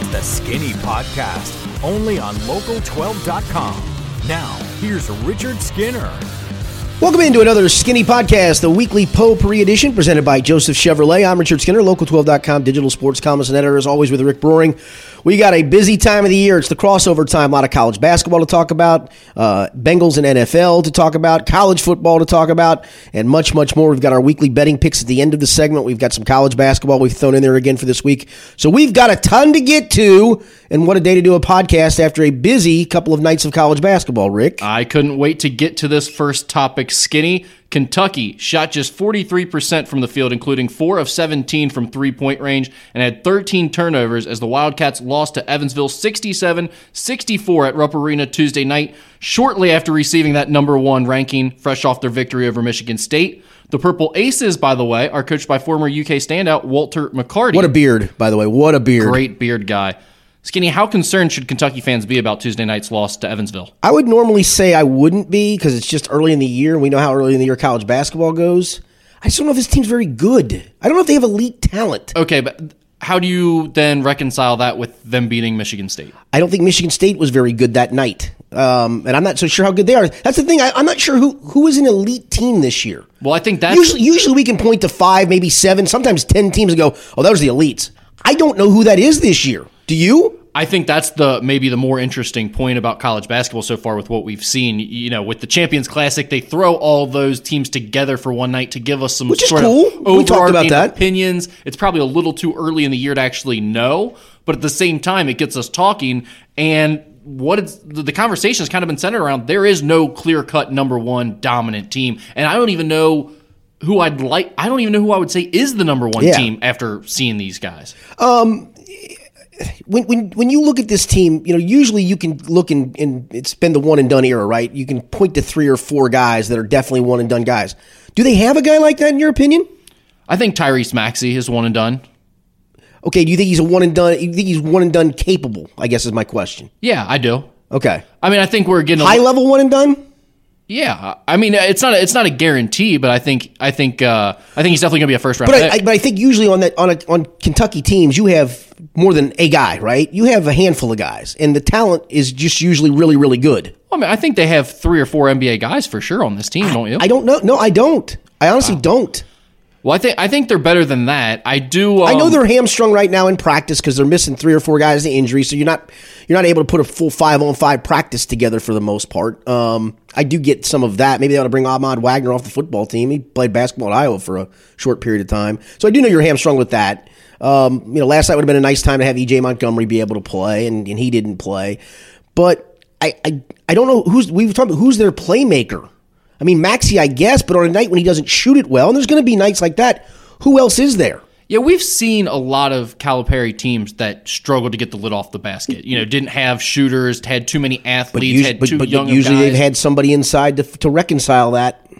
It's the Skinny Podcast, only on local12.com. Now, here's Richard Skinner. Welcome into another Skinny Podcast, the weekly potpourri edition presented by Joseph Chevrolet. I'm Richard Skinner, local12.com digital sports columnist and editor, as always, with Rick Broering. We got a busy time of the year. It's the crossover time. A lot of college basketball to talk about, uh, Bengals and NFL to talk about, college football to talk about, and much, much more. We've got our weekly betting picks at the end of the segment. We've got some college basketball we've thrown in there again for this week. So we've got a ton to get to. And what a day to do a podcast after a busy couple of nights of college basketball, Rick. I couldn't wait to get to this first topic, Skinny. Kentucky shot just 43% from the field, including 4 of 17 from three point range, and had 13 turnovers as the Wildcats lost to Evansville 67 64 at Rupp Arena Tuesday night, shortly after receiving that number one ranking, fresh off their victory over Michigan State. The Purple Aces, by the way, are coached by former UK standout Walter McCarty. What a beard, by the way. What a beard. great beard guy. Skinny, how concerned should Kentucky fans be about Tuesday night's loss to Evansville? I would normally say I wouldn't be because it's just early in the year we know how early in the year college basketball goes. I just don't know if this team's very good. I don't know if they have elite talent. Okay, but how do you then reconcile that with them beating Michigan State? I don't think Michigan State was very good that night. Um, and I'm not so sure how good they are. That's the thing. I, I'm not sure who, who is an elite team this year. Well, I think that's Usually, usually we can point to five, maybe seven, sometimes 10 teams and go, oh, those are the elites. I don't know who that is this year. Do you? I think that's the maybe the more interesting point about college basketball so far with what we've seen. You know, with the Champions Classic, they throw all those teams together for one night to give us some Which is sort cool. of We talked about that. opinions. It's probably a little too early in the year to actually know, but at the same time, it gets us talking. And what it's, the conversation has kind of been centered around there is no clear cut number one dominant team, and I don't even know. Who I'd like, I don't even know who I would say is the number one Yeah. team after seeing these guys. Um, when when when you look at this team, you know, usually you can look and and it's been the one and done era, right? You can point to three or four guys that are definitely one and done guys. Do they have a guy like that in your opinion? I think Tyrese Maxey is one and done. Okay, do you think he's a one and done? You think he's one and done capable? I guess is my question. Yeah, I do. Okay, I mean, I think we're getting a, high level one and done. Yeah, I mean, it's not a, it's not a guarantee, but I think I think uh, I think he's definitely going to be a first round But pick. I, I, but I think usually on that on a, on Kentucky teams, you have more than a guy, right? You have a handful of guys, and the talent is just usually really really good. I mean, I think they have three or four NBA guys for sure on this team, don't you? I don't know. No, I don't. I honestly don't. Well, I think I think they're better than that. I do. Um, I know they're hamstrung right now in practice because they're missing three or four guys to injury, so you're not you're not able to put a full five on five practice together for the most part. Um, I do get some of that. Maybe they ought to bring Ahmad Wagner off the football team. He played basketball at Iowa for a short period of time, so I do know you're hamstrung with that. Um, you know, last night would have been a nice time to have EJ Montgomery be able to play, and, and he didn't play. But I, I I don't know who's we've talked about who's their playmaker. I mean, Maxey, I guess, but on a night when he doesn't shoot it well, and there's going to be nights like that. Who else is there? Yeah, we've seen a lot of Calipari teams that struggled to get the lid off the basket. You know, didn't have shooters, had too many athletes, Us- had but, too but young usually guys. they've had somebody inside to, to reconcile that.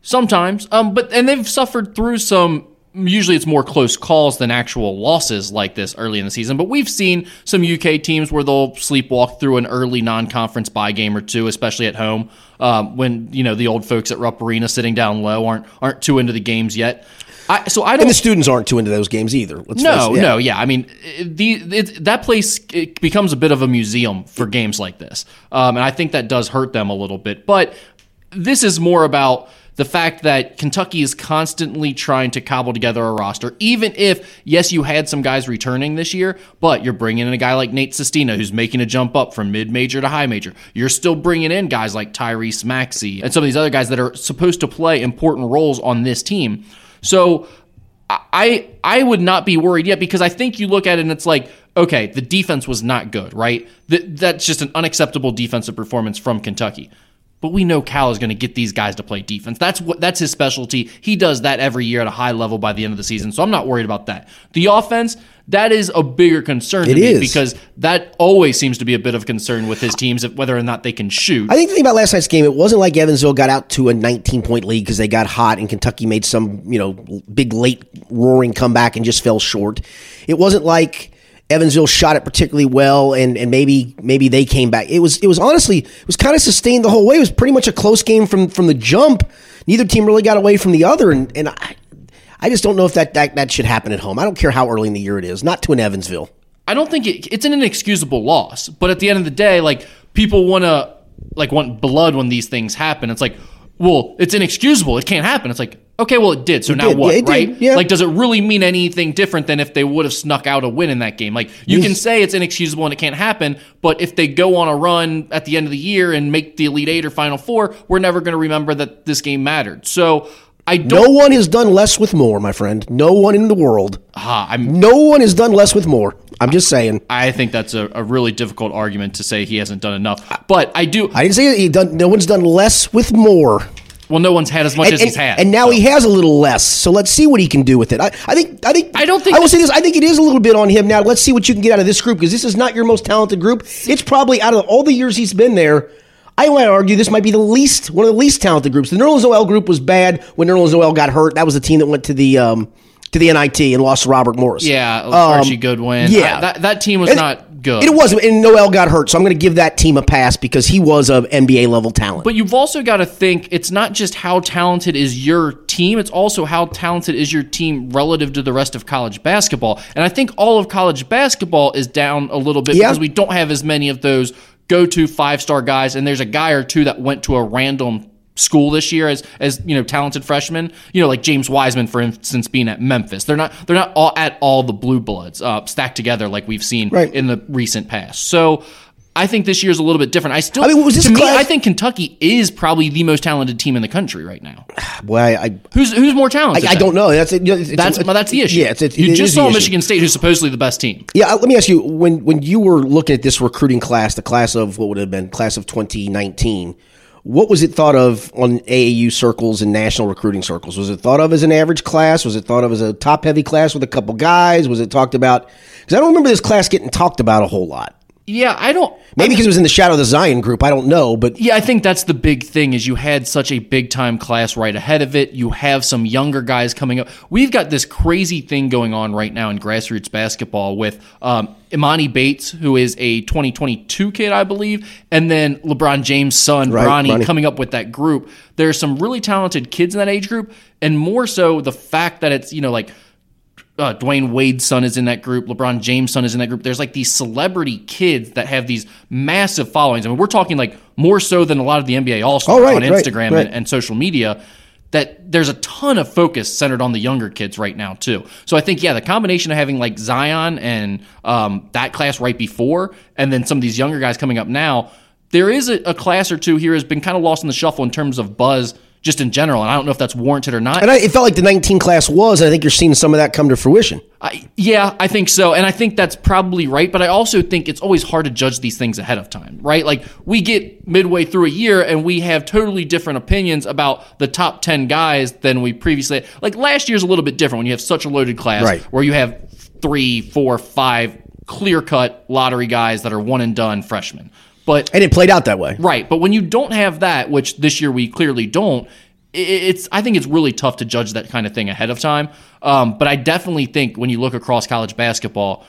Sometimes, um, but and they've suffered through some. Usually, it's more close calls than actual losses like this early in the season. But we've seen some UK teams where they'll sleepwalk through an early non-conference bye game or two, especially at home. Um, when you know the old folks at Rupp Arena sitting down low aren't aren't too into the games yet. I, so I don't And the students aren't too into those games either. Let's no, face. Yeah. no, yeah. I mean, the it, that place it becomes a bit of a museum for games like this, um, and I think that does hurt them a little bit. But this is more about the fact that Kentucky is constantly trying to cobble together a roster, even if yes, you had some guys returning this year, but you're bringing in a guy like Nate Sestina who's making a jump up from mid-major to high major. You're still bringing in guys like Tyrese Maxey and some of these other guys that are supposed to play important roles on this team. So I I would not be worried yet because I think you look at it and it's like, okay, the defense was not good, right? That that's just an unacceptable defensive performance from Kentucky. But we know Cal is going to get these guys to play defense. That's what that's his specialty. He does that every year at a high level by the end of the season. So I'm not worried about that. The offense, that is a bigger concern to It me is. because that always seems to be a bit of concern with his teams, whether or not they can shoot. I think the thing about last night's game, it wasn't like Evansville got out to a 19 point lead because they got hot and Kentucky made some, you know, big late roaring comeback and just fell short. It wasn't like Evansville shot it particularly well and, and maybe maybe they came back. It was it was honestly it was kind of sustained the whole way. It was pretty much a close game from from the jump. Neither team really got away from the other and, and I I just don't know if that, that that should happen at home. I don't care how early in the year it is. Not to an Evansville. I don't think it, it's an inexcusable loss. But at the end of the day, like people want to like want blood when these things happen. It's like, well, it's inexcusable. It can't happen. It's like, okay, well, it did. So now did. what? Yeah, it did. right? Yeah. Like, does it really mean anything different than if they would have snuck out a win in that game? Like, you can say it's inexcusable and it can't happen, but if they go on a run at the end of the year and make the Elite Eight or Final Four, we're never going to remember that this game mattered. So I don't. No one has done less with more, my friend. No one in the world. Ah, I'm No one has done less with more. I'm just saying. I think that's a, a really difficult argument to say he hasn't done enough. But I do. I didn't say he done. No one's done less with more. Well, no one's had as much And, as and- he's had. and now so. he has a little less. So let's see what he can do with it. I, I think. I think. I don't think I will say this. I think it is a little bit on him now. Let's see what you can get out of this group because this is not your most talented group. It's probably out of all the years he's been there. I might argue this might be the least one of the least talented groups. The Nerlens Noel group was bad when Nerlens Noel got hurt. That was the team that went to the um, to the NIT and lost to Robert Morris. Yeah, Um, Archie Goodwin. yeah. I- that that team was And- not good. It was, and Noel got hurt, so I'm going to give that team a pass because he was a NBA level talent. But you've also got to think it's not just how talented is your team, it's also how talented is your team relative to the rest of college basketball. And I think all of college basketball is down a little bit Yeah. because we don't have as many of those go to five star guys. And there's a guy or two that went to a random school this year as as you know talented freshmen you know like James Wiseman for instance being at Memphis they're not they're not all at all the blue bloods uh, stacked together like we've seen Right. in the recent past so I think this year's a little bit different. I still, I mean, was this to me, class- I think Kentucky is probably the most talented team in the country right now. Boy, I, I, Who's who's more talented? I, I don't know. That's it. It's, it's- That's it's- that's the issue. Yeah, it's, it's, you it just saw. Michigan State, who's supposedly the best team. Yeah, let me ask you when when you were looking at this recruiting class, the class of what would have been class of 2019. What was it thought of on AAU circles and national recruiting circles? Was it thought of as an average class? Was it thought of as a top heavy class with a couple guys? Was it talked about? Because I don't remember this class getting talked about a whole lot. Yeah, I don't. Maybe because it was in the shadow of the Zion group. I don't know, but Yeah, I think that's the big thing is you had such a big time class right ahead of it. You have some younger guys coming up. We've got this crazy thing going on right now in grassroots basketball with um, Emoni Bates, who is a 2022 kid, I believe, and then LeBron James' son, Right, Bronny, Bronny. coming up with that group. There's some really talented kids in that age group, and more so the fact that it's, you know, like uh, Dwyane Wade's son is in that group. LeBron James' son is in that group. There's like these celebrity kids that have these massive followings. I mean, we're talking like more so than a lot of the NBA All Stars Oh, right, on right, Instagram right. And, and social media. That there's a ton of focus centered on the younger kids right now too. So I think yeah, the combination of having like Zion and um, that class right before, and then some of these younger guys coming up now, there is a, a class or two here has been kind of lost in the shuffle in terms of buzz just in general. And I don't know if that's warranted or not. and I, it felt like the 19 class was. And I think you're seeing some of that come to fruition. I, yeah, I think so. And I think that's probably right. But I also think it's always hard to judge these things ahead of time, right? Like we get midway through a year and we have totally different opinions about the top 10 guys than we previously Like last year's a little bit different when you have such a loaded class Right. where you have three, four, five clear cut lottery guys that are one and done freshmen. But And it played out that way. Right, but when you don't have that, which this year we clearly don't, it's I think it's really tough to judge that kind of thing ahead of time. Um, but I definitely think when you look across college basketball,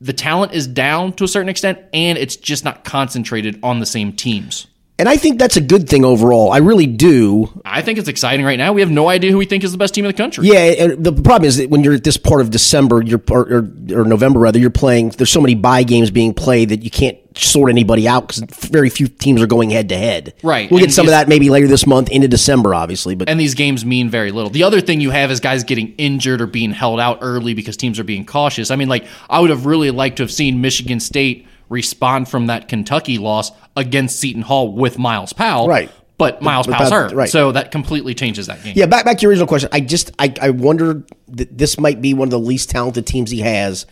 the talent is down to a certain extent, and it's just not concentrated on the same teams. And I think that's a good thing overall. I really do. I think it's exciting right now. We have no idea who we think is the best team in the country. Yeah, and the problem is that when you're at this part of December, you're or, or, or November rather, you're playing. There's so many buy games being played that you can't sort anybody out because very few teams are going head to head. Right, We'll and get some of that maybe later this month into December, obviously. But and these games mean very little. The other thing you have is guys getting injured or being held out early because teams are being cautious. I mean, like I would have really liked to have seen Michigan State respond from that Kentucky loss against Seton Hall with Myles Powell. Right. But Miles But Powell's hurt, right. so that completely changes that game. yeah, back back to your original question. I just I I wonder that this might be one of the least talented teams he has,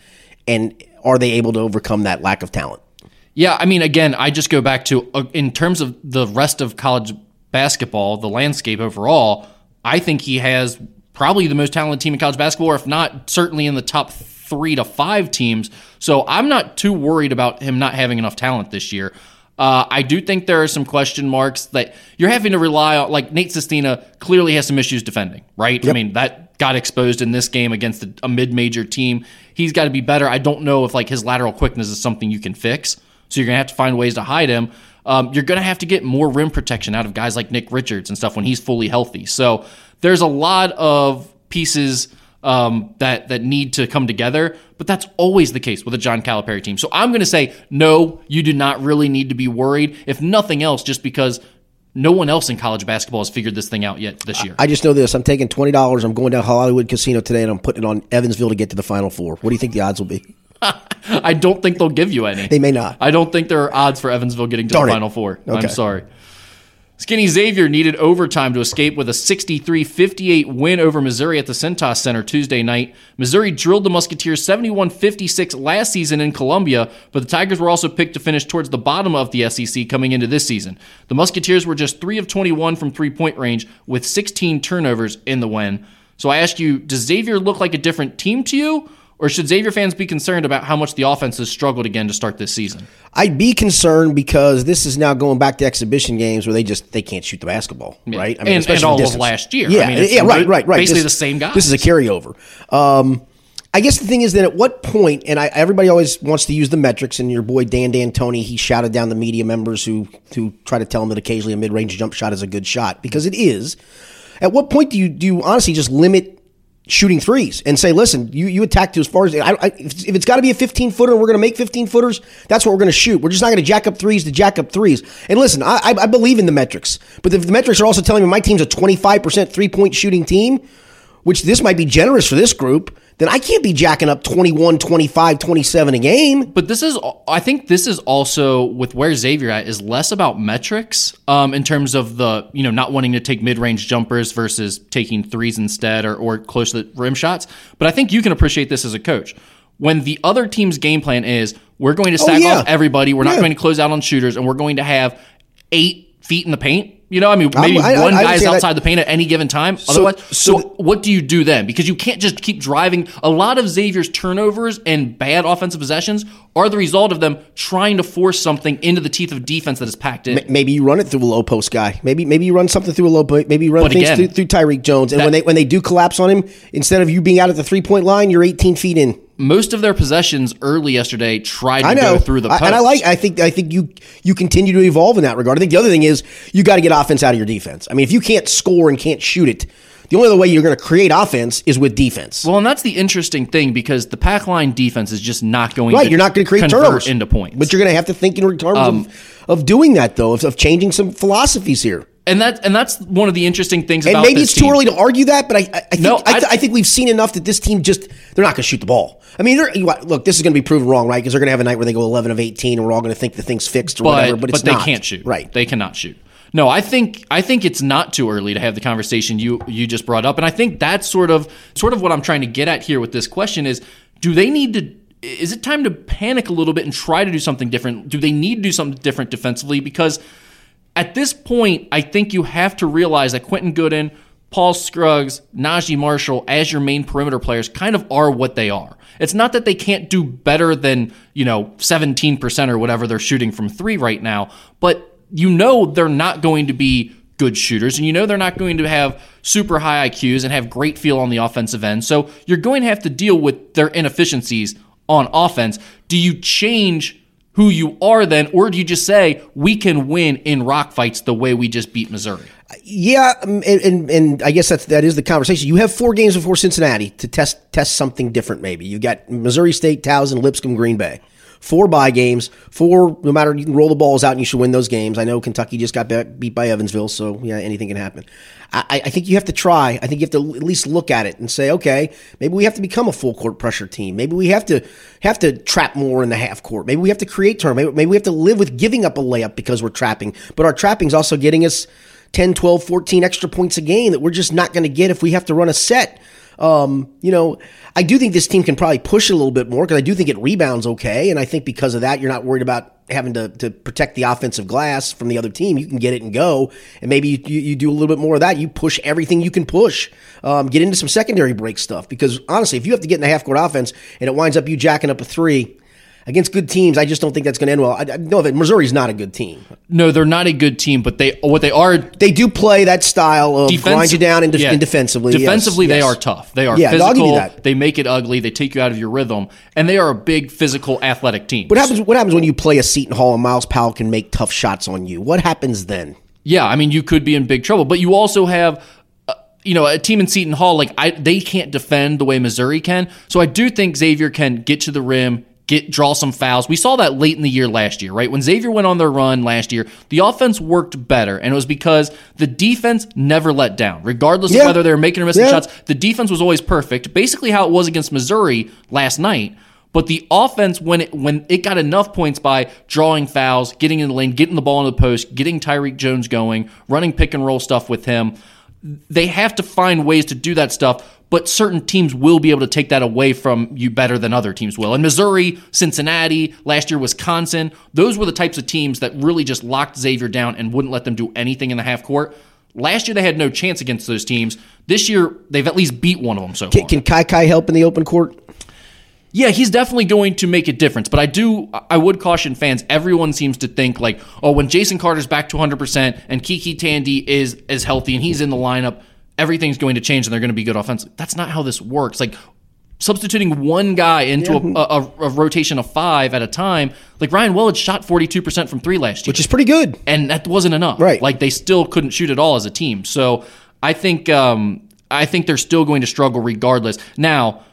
and are they able to overcome that lack of talent? Yeah, I mean, again, I just go back to uh, in terms of the rest of college basketball, the landscape overall. I think he has probably the most talented team in college basketball, or if not, certainly in the top three to five teams. So I'm not too worried about him not having enough talent this year. Uh, I do think there are some question marks that you're having to rely on. Like Nate Sestina clearly has some issues defending, right? I mean, that got exposed in this game against a, a mid-major team. He's got to be better. I don't know if like his lateral quickness is something you can fix. So you're gonna have to find ways to hide him. Um, you're gonna have to get more rim protection out of guys like Nick Richards and stuff when he's fully healthy. So there's a lot of pieces um, that that need to come together. But that's always the case with a John Calipari team. So I'm going to say no. You do not really need to be worried, if nothing else, just because no one else in college basketball has figured this thing out yet this year. I just know this. I'm taking twenty dollars. I'm going down Hollywood Casino today, and I'm putting it on Evansville to get to the Final Four. What do you think the odds will be? I don't think they'll give you any. They may not. I don't think there are odds for Evansville getting to Darn the it. Final Four. Okay. I'm sorry. Skinny Xavier needed overtime to escape with a 63 58 win over Missouri at the Cintas Center Tuesday night. Missouri drilled the Musketeers 71 56 last season in Columbia, but the Tigers were also picked to finish towards the bottom of the SEC coming into this season. The Musketeers were just 3 of 21 from three point range with 16 turnovers in the win. So I ask you, does Xavier look like a different team to you? Or should Xavier fans be concerned about how much the offense has struggled again to start this season? I'd be concerned because this is now going back to exhibition games where they just they can't shoot the basketball, right? I And- and especially all of last year. Yeah, I mean, yeah, right, right, right. basically This- the same guy. This is a carryover. Um, I guess the thing is that at what point, and I, everybody always wants to use the metrics, and your boy Dan D'Antoni, he shouted down the media members who who try to tell him that occasionally a mid range jump shot is a good shot because it is. At what point do you do you honestly just limit shooting threes and say, listen, you, you attack to as far as I, I, if, it's got to be a 15 footer and we're going to make 15 footers, that's what we're going to shoot. We're just not going to jack up threes to jack up threes. And listen, I, I, I believe in the metrics, but if the metrics are also telling me my team's a 25% three point shooting team, which this might be generous for this group, then I can't be jacking up 21, 25, 27 a game. But this is, I think this is also with where Xavier at is less about metrics um, in terms of the, you know, not wanting to take mid range jumpers versus taking threes instead or, or close to the rim shots. But I think you can appreciate this as a coach. When the other team's game plan is we're going to stack Oh, yeah. off everybody, we're not going to close out on shooters, and we're going to have eight feet in the paint. You know, I mean, maybe I- I- one I guy's understand that. outside the paint at any given time. Otherwise, so, so- what do you do then? Because you can't just keep driving. A lot of Xavier's turnovers and bad offensive possessions are the result of them trying to force something into the teeth of defense that is packed in. Maybe you run it through a low post guy. Maybe maybe you run something through a low post. Maybe you run But things again, through, through Tyrique Jones. And that- when they when they do collapse on him, instead of you being out at the three point line, you're 18 feet in. Most of their possessions early yesterday tried to I go through the I- post. and I like. I think. I think you you continue to evolve in that regard. I think the other thing is you got to get offense out of your defense. I mean, if you can't score and can't shoot it, the only other way you're going to create offense is with defense. Well, and that's the interesting thing because the pack line defense is just not going right, to you're not going to create turnovers into points. Um, but you're going to have to think in terms of, of doing that though, of, of changing some philosophies here. And that and that's one of the interesting things And maybe it's too early to argue that, but I, I, I think No, I, th- I- I think we've seen enough that this team just they're not going to shoot the ball. I mean, they're, look, this is going to be proven wrong, right? Because they're going to have a night where they go 11 of 18, and we're all going to think the thing's fixed or but whatever. But, but they not. can't shoot. right? They cannot shoot. No, I think I think it's not too early to have the conversation you you just brought up, and I think that's sort of sort of what I'm trying to get at here with this question is: Do they need to? Is it time to panic a little bit and try to do something different? Do they need to do something different defensively? Because at this point, I think you have to realize that Quentin Goodin, Paul Scruggs, Naji Marshall, as your main perimeter players, kind of are what they are. It's not that they can't do better than, you know, 17% or whatever they're shooting from three right now, but you know they're not going to be good shooters, and you know they're not going to have super high IQs and have great feel on the offensive end. So you're going to have to deal with their inefficiencies on offense. Do you change who you are then, or do you just say we can win in rock fights the way we just beat Missouri? Yeah, um, and, and and I guess that's that is the conversation. You have four games before Cincinnati to test test something different. Maybe you got Missouri State, Towson, Lipscomb, Green Bay. Four bye games. Four, no matter you can roll the balls out and you should win those games. I know Kentucky just got be- beat by Evansville, so yeah, anything can happen. I, I think you have to try. I think you have to at least look at it and say, okay, maybe we have to become a full court pressure team. Maybe we have to have to trap more in the half court. Maybe we have to create turn. Maybe, maybe we have to live with giving up a layup because we're trapping. But our trapping's also getting us 10, 12, 14 extra points a game that we're just not going to get if we have to run a set. Um, you know, I do think this team can probably push a little bit more because I do think it rebounds okay. And I think because of that, you're not worried about having to, to protect the offensive glass from the other team. You can get it and go. And maybe you, you, you do a little bit more of that. You push everything you can push. Um, get into some secondary break stuff because honestly, if you have to get in the half court offense and it winds up you jacking up a three, against good teams, I just don't think that's going to end well. I, I know that Missouri's not a good team. No, they're not a good team, but they what they are They do play that style of defensive- grind you down and, def- yeah. and defensively. yes, Defensively, they yes. are tough. They are Yeah, I'll give you physical. that. They make it ugly. They take you out of your rhythm, and they are a big physical, athletic team. What happens? What happens when you play a Seton Hall and Myles Powell can make tough shots on you? What happens then? Yeah, I mean, you could be in big trouble, but you also have uh, you know, a team in Seton Hall, like I, they can't defend the way Missouri can. So I do think Xavier can get to the rim, get draw some fouls. We saw that late in the year last year, right? When Xavier went on their run last year, the offense worked better, and it was because the defense never let down, regardless Yeah. of whether they were making or missing Yeah. shots. The defense was always perfect, basically how it was against Missouri last night. But the offense, when it when it got enough points by drawing fouls, getting in the lane, getting the ball in the post, getting Tyrique Jones going, running pick and roll stuff with him, they have to find ways to do that stuff. But certain teams will be able to take that away from you better than other teams will. And Missouri, Cincinnati, last year Wisconsin, those were the types of teams that really just locked Xavier down and wouldn't let them do anything in the half court. Last year they had no chance against those teams. This year they've at least beat one of them so far. Can, can KyKy help in the open court? Yeah, he's definitely going to make a difference. But I do, I would caution fans. Everyone seems to think like, oh, when Jason Carter's back to 100% and KyKy Tandy is is healthy and he's in the lineup, everything's going to change and they're going to be good offensively. That's not how this works. Like substituting one guy into a, a, a rotation of five at a time. Like Ryan Welage shot 42% from three last year Which is pretty good. and that wasn't enough. Right. Like they still couldn't shoot at all as a team. So I think um, I think they're still going to struggle regardless. Now,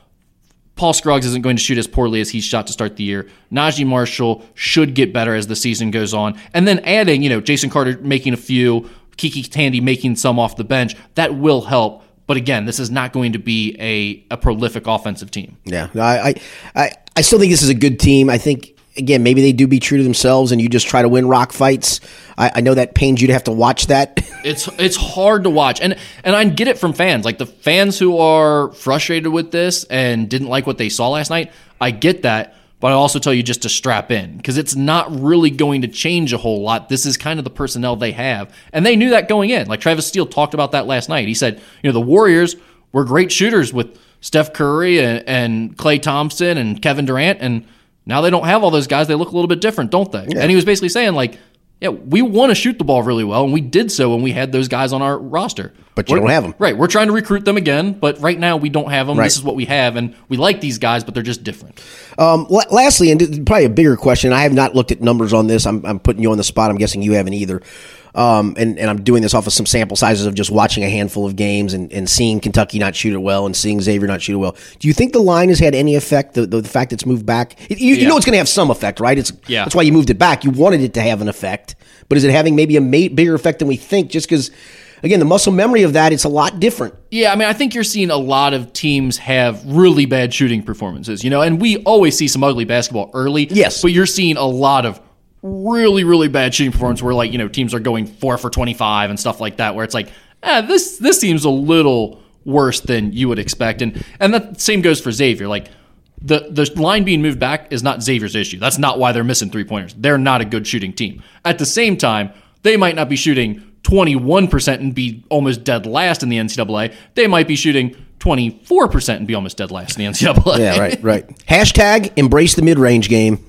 Paul Scruggs isn't going to shoot as poorly as he shot to start the year. Naji Marshall should get better as the season goes on. And then adding, you know, Jason Carter making a few, KyKy Tandy making some off the bench, that will help. But again, this is not going to be a, a prolific offensive team. Yeah, I, I, I, still think this is a good team. I think again, maybe they do be true to themselves, and you just try to win rock fights. I, I know that pains you to have to watch that. It's it's hard to watch, and and I get it from fans, like the fans who are frustrated with this and didn't like what they saw last night. I get that, but I also tell you just to strap in because it's not really going to change a whole lot. This is kind of the personnel they have, and they knew that going in. Like Travis Steele talked about that last night. He said, you know, the Warriors were great shooters with Steph Curry and, and Klay Thompson and Kevin Durant, and now they don't have all those guys. They look a little bit different, don't they? And he was basically saying like. Yeah, we want to shoot the ball really well, and we did so when we had those guys on our roster. But you We're- don't have them. Right. We're trying to recruit them again, but right now we don't have them. Right. This is what we have, and we like these guys, but they're just different. Um, la- lastly, and probably a bigger question. I have not looked at numbers on this. I'm, I'm putting you on the spot. I'm guessing you haven't either. Um, and, and I'm doing this off of some sample sizes of just watching a handful of games and, and seeing Kentucky not shoot it well and seeing Xavier not shoot it well. Do you think the line has had any effect? The, the, the fact it's moved back, you, you Yeah. know it's going to have some effect, right? It's Yeah. that's why you moved it back. You wanted it to have an effect, but is it having maybe a ma- bigger effect than we think? Just because, again, the muscle memory of that, it's a lot different. Yeah, I mean, I think you're seeing a lot of teams have really bad shooting performances, you know, and we always see some ugly basketball early. Yes. But you're seeing a lot of really, really bad shooting performance where, like, you know, teams are going four for 25 and stuff like that, where it's like, ah, this, this seems a little worse than you would expect. And, and that same goes for Xavier. Like, the, the line being moved back is not Xavier's issue. That's not why they're missing three pointers. They're not a good shooting team. At the same time, they might not be shooting 21% and be almost dead last in the NCAA. They might be shooting 24% and be almost dead last in the NCAA. Yeah, right, right. Hashtag embrace the mid range game.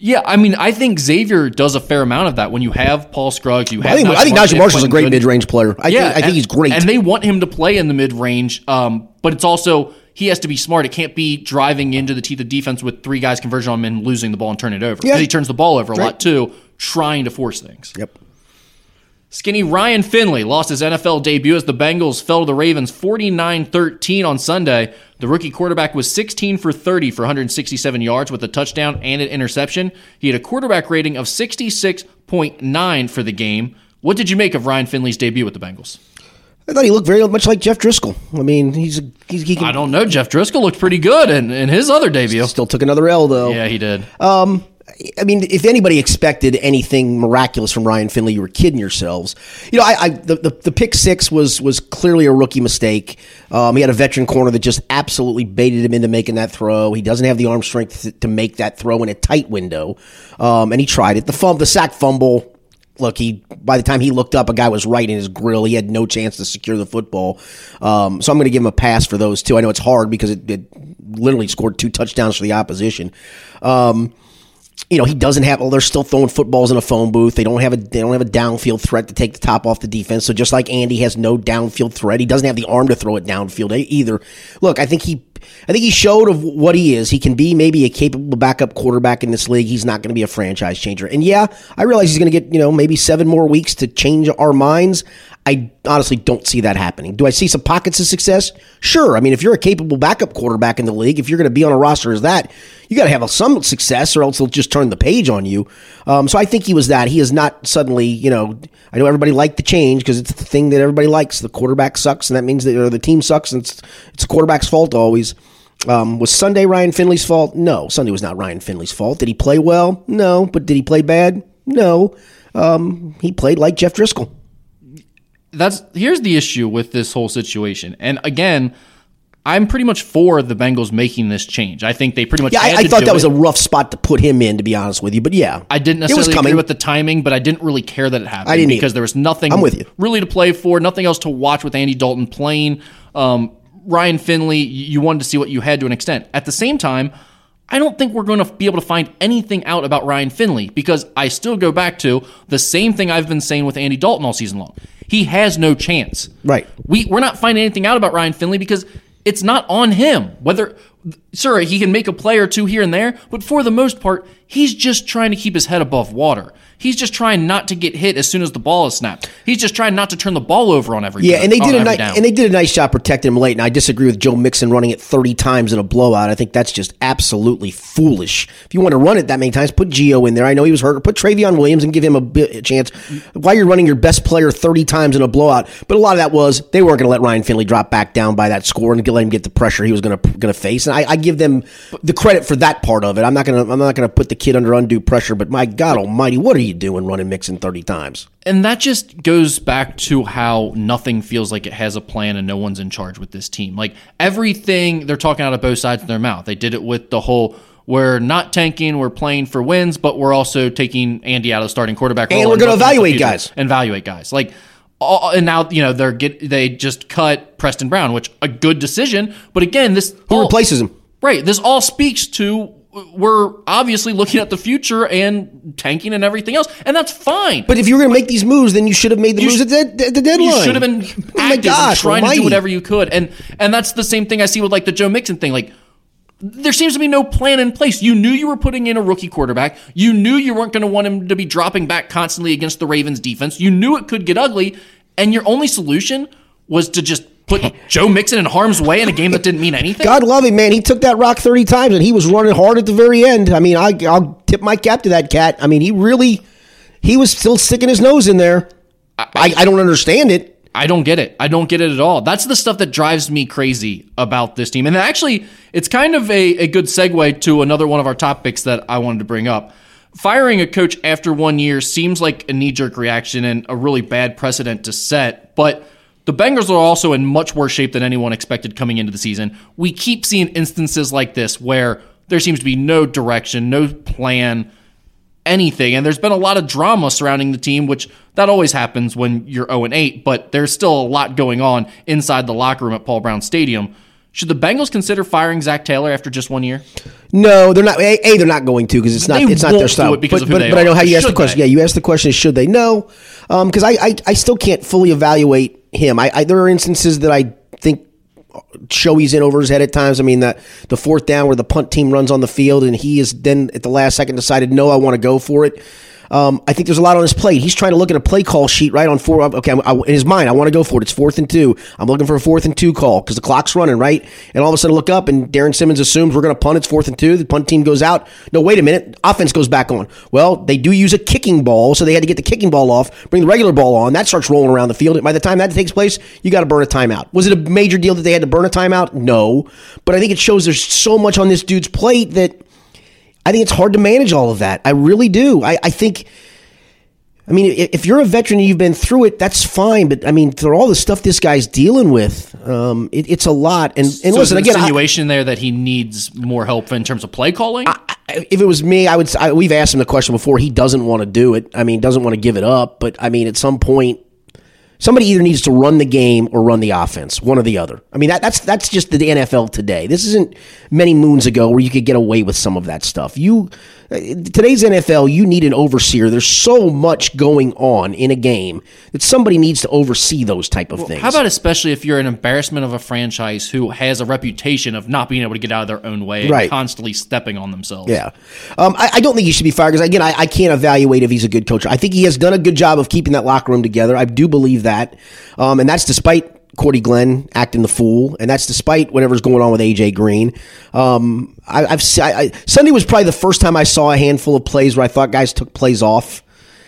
Yeah, I mean, I think Xavier does a fair amount of that. When you have Paul Scruggs, you have I think, I think Naji Marshall's a great mid range player. I, Yeah, think, I think and- he's great. and they want him to play in the mid range. Um, but it's also he has to be smart. It can't be driving into the teeth of defense with three guys converging on him and losing the ball and turning it over. Because Yeah. he turns the ball over a Right. lot too, trying to force things. yep. Skinny Ryan Finley lost his NFL debut as the Bengals fell to the Ravens 49 13 on Sunday. The rookie quarterback was 16 for 30 for 167 yards with a touchdown and an interception. He had a quarterback rating of 66.9 for the game. What did you make of Ryan Finley's debut with the Bengals? I thought he looked very much like Jeff Driskel. I mean, he's, a, he's he I don't know. Jeff Driskel looked pretty good in, in his other debut. still took another L though. Yeah, he did. Um, I mean, if anybody expected anything miraculous from Ryan Finley, you were kidding yourselves. You know, I, I the, the the pick six was was clearly a rookie mistake. Um, he had a veteran corner that just absolutely baited him into making that throw. He doesn't have the arm strength to, make that throw in a tight window, um, and he tried it. The fum, the sack fumble. Look, he by the time he looked up, a guy was right in his grill. He had no chance to secure the football. Um, so I'm going to give him a pass for those two. I know it's hard because it, it literally scored two touchdowns for the opposition. Um, you know, he doesn't have. Well, they're still throwing footballs in a phone booth. They don't have a. They don't have a downfield threat to take the top off the defense. So just like Andy has no downfield threat, he doesn't have the arm to throw it downfield either. Look, I think he I think he showed of what he is. He can be maybe a capable backup quarterback in this league. He's not going to be a franchise changer. And yeah, I realize he's going to get you know maybe seven more weeks to change our minds. I honestly don't see that happening. Do I see some pockets of success? Sure. I mean, if you're a capable backup quarterback in the league, if you're going to be on a roster as that, you got to have some success, or else they'll just turn the page on you. Um, so I think he was that. He is not suddenly, you know. I know everybody liked the change because it's the thing that everybody likes. The quarterback sucks, and that means that or the team sucks, and it's it's the quarterback's fault always. Um, was Sunday Ryan Finley's fault? No, Sunday was not Ryan Finley's fault. Did he play well? No, but did he play bad? No. Um, he played like Jeff Driskel that's here's the issue with this whole situation. And again, I'm pretty much for the Bengals making this change. I think they pretty much. Yeah, I, I thought that it. was a rough spot to put him in, to be honest with you. But yeah, I didn't necessarily agree with the timing, but I didn't really care that it happened. I didn't because either. there was nothing. I'm with you. Really to play for, nothing else to watch with Andy Dalton playing. Um, Ryan Finley, you wanted to see what you had to an extent. At the same time, I don't think we're going to be able to find anything out about Ryan Finley because I still go back to the same thing I've been saying with Andy Dalton all season long he has no chance. Right. We we're not finding anything out about Ryan Finley because it's not on him. Whether sure he can make a play or two here and there, but for the most part, he's just trying to keep his head above water. He's just trying not to get hit as soon as the ball is snapped. He's just trying not to turn the ball over on every yeah. And they did a nice and they did a nice job protecting him late. And I disagree with Joe Mixon running it thirty times in a blowout. I think that's just absolutely foolish. If you want to run it that many times, put Gio in there. I know he was hurt. Put Trayveon Williams and give him a, bit, a chance. Why you're running your best player thirty times in a blowout? But a lot of that was they weren't going to let Ryan Finley drop back down by that score and let him get the pressure he was going to going to face. And I, I give them the credit for that part of it. I'm not going to I'm not going to put the kid under undue pressure. But my God Almighty, what are you doing running Mixon? 30 times. And that just goes back to how nothing feels like it has a plan and no one's in charge with this team. Like everything, they're talking out of both sides of their mouth. They did it with the whole we're not tanking, we're playing for wins, but we're also taking Andy out of the starting quarterback and we're going to evaluate guys. And evaluate guys. Like all, and now you know they're get they just cut Preston Brown, which a good decision. But again, this who all, replaces him? Right. This all speaks to we're obviously looking at the future and tanking and everything else, and that's fine. But if you were going to make these moves, then you should have made the moves sh- at, the, at the deadline. You should have been oh active gosh, trying almighty. to do whatever you could, and and that's the same thing I see with like the Joe Mixon thing. Like there seems to be no plan in place. You knew you were putting in a rookie quarterback. You knew you weren't going to want him to be dropping back constantly against the Ravens defense. You knew it could get ugly, and your only solution was to just put Joe Mixon in harm's way in a game that didn't mean anything? God love him, man. He took that rock 30 times and he was running hard at the very end. I mean, I, will tip my cap to that cat. I mean, he really, he was still sticking his nose in there. I, I don't understand it. I don't get it. I don't get it at all. That's the stuff that drives me crazy about this team. And actually, it's kind of a, a good segue to another one of our topics that I wanted to bring up. Firing a coach after one year seems like a knee jerk reaction and a really bad precedent to set, but the Bengals are also in much worse shape than anyone expected coming into the season. We keep seeing instances like this where there seems to be no direction, no plan, anything. And there's been a lot of drama surrounding the team, which that always happens when you're 0 and 8, but there's still a lot going on inside the locker room at Paul Brown Stadium. Should the Bengals consider firing Zac Taylor after just one year? No, they're not. A, a they're not going to because it's not. They it's not their style. It but, but, but I know how you asked the question. They? Yeah, you asked the question: Should they? No, because um, I, I I still can't fully evaluate him. I, I, there are instances that I think show he's in over his head at times. I mean, that the fourth down where the punt team runs on the field and he is then at the last second decided, no, I want to go for it. Um, I think there's a lot on his plate. He's trying to look at a play call sheet right on four. Okay, I, in his mind, I want to go for it. It's fourth and two. I'm looking for a fourth and two call because the clock's running right. And all of a sudden, I look up and Darrin Simmons assumes we're going to punt. It's fourth and two. The punt team goes out. No, wait a minute. Offense goes back on. Well, they do use a kicking ball, so they had to get the kicking ball off, bring the regular ball on. That starts rolling around the field. And By the time that takes place, you got to burn a timeout. Was it a major deal that they had to burn a timeout? No, but I think it shows there's so much on this dude's plate that I think it's hard to manage all of that. I really do. I, I think I mean, if you're a veteran and you've been through it, that's fine. But I mean, for all the stuff this guy's dealing with, um, it, it's a lot. And, and so listen, again, insinuation I, there that he needs more help in terms of play calling. I, if it was me, I would. I, we've asked him the question before. He doesn't want to do it. I mean, doesn't want to give it up. But I mean, at some point, somebody either needs to run the game or run the offense, one or the other. I mean, that, that's that's just the NFL today. This isn't many moons ago where you could get away with some of that stuff. You today's NFL, you need an overseer. There's so much going on in a game that somebody needs to oversee those type of things. How about especially if you're an embarrassment of a franchise who has a reputation of not being able to get out of their own way Right. and constantly stepping on themselves? Yeah, um, I, I don't think he should be fired because again, I, I can't evaluate if he's a good coach. I think he has done a good job of keeping that locker room together. I do believe that, um, and that's despite Cordy Glenn acting the fool, and that's despite whatever's going on with AJ Green. Um, I, I, Sunday was probably the first time I saw a handful of plays where I thought guys took plays off.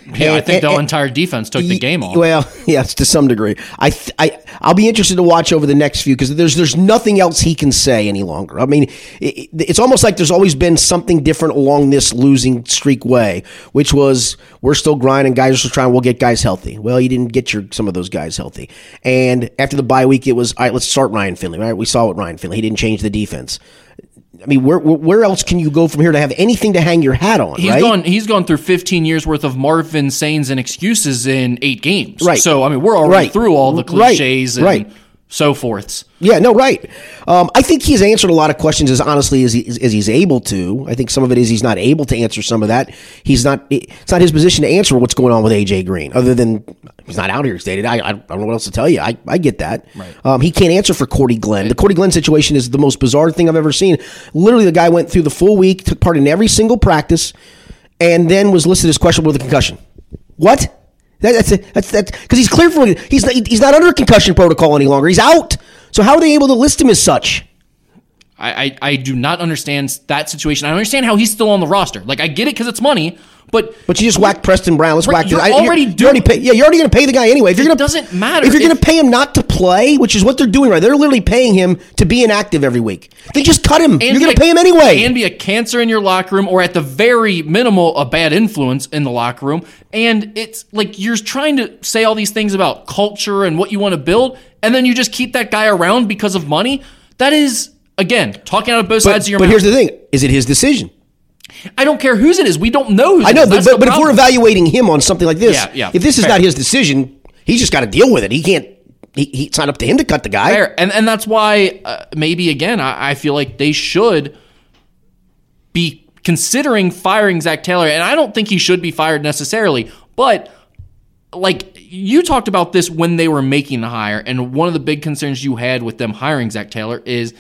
Yeah, I And- think the and- entire defense took the game off. Well, yes, to some degree. I, th- I, I'll be interested to watch over the next few because there's there's nothing else he can say any longer. I mean, it, it's almost like there's always been something different along this losing streak way, which was we're still grinding, guys are still trying, we'll get guys healthy. Well, you didn't get your some of those guys healthy, and after the bye week, it was all right. Let's start Ryan Finley. Right, we saw what Ryan Finley. He didn't change the defense. I mean, where where where else can you go from here to have anything to hang your hat on? He's right? gone. He's gone through 15 years worth of Marvin sayings and excuses in eight games. Right. So I mean, we're already Right. through all the Right. cliches and Right. So forths. Yeah, no, right. Um, I think he's answered a lot of questions as honestly as, he, as he's able to. I think some of it is he's not able to answer some of that. He's not. It's not his position to answer what's going on with AJ Green, other than he's not out here stated. I, I don't know what else to tell you. I, I get that. Right. Um, he can't answer for Cordy Glenn. The Cordy Glenn situation is the most bizarre thing I've ever seen. Literally, the guy went through the full week, took part in every single practice, and then was listed as questionable with a concussion. What? That, that's it. That's that because he's clear for he's he's not under concussion protocol any longer. He's out. So how are they able to list him as such? I, I, I do not understand that situation. I understand how he's still on the roster. Like I get it because it's money, but But you just whack Preston Brown. Let's Right, whack. you're already you're, doing- already pay, yeah. You're already going to pay the guy anyway. If you're to doesn't matter if you're going to pay him not to play, which is what they're doing right. They're literally paying him to be inactive every week. They just cut him. You're going to pay him anyway. and be a cancer in your locker room, or at the very minimal, a bad influence in the locker room. And it's like you're trying to say all these things about culture and what you want to build, and then you just keep that guy around because of money. That is again talking out of both but sides of your but mouth. But here's the thing: is it his decision? I don't care whose it is. We don't know. Whose I know, it is. but, but, but if we're evaluating him on something like this, Yeah, yeah, if this is fair. not his decision, he's just got to deal with it. He can't. He, he, it's not up to him to cut the guy. Fair. And and that's why uh, maybe again I, I feel like they should be considering firing Zac Taylor, and I don't think he should be fired necessarily, but like you talked about this when they were making the hire, and one of the big concerns you had with them hiring Zac Taylor is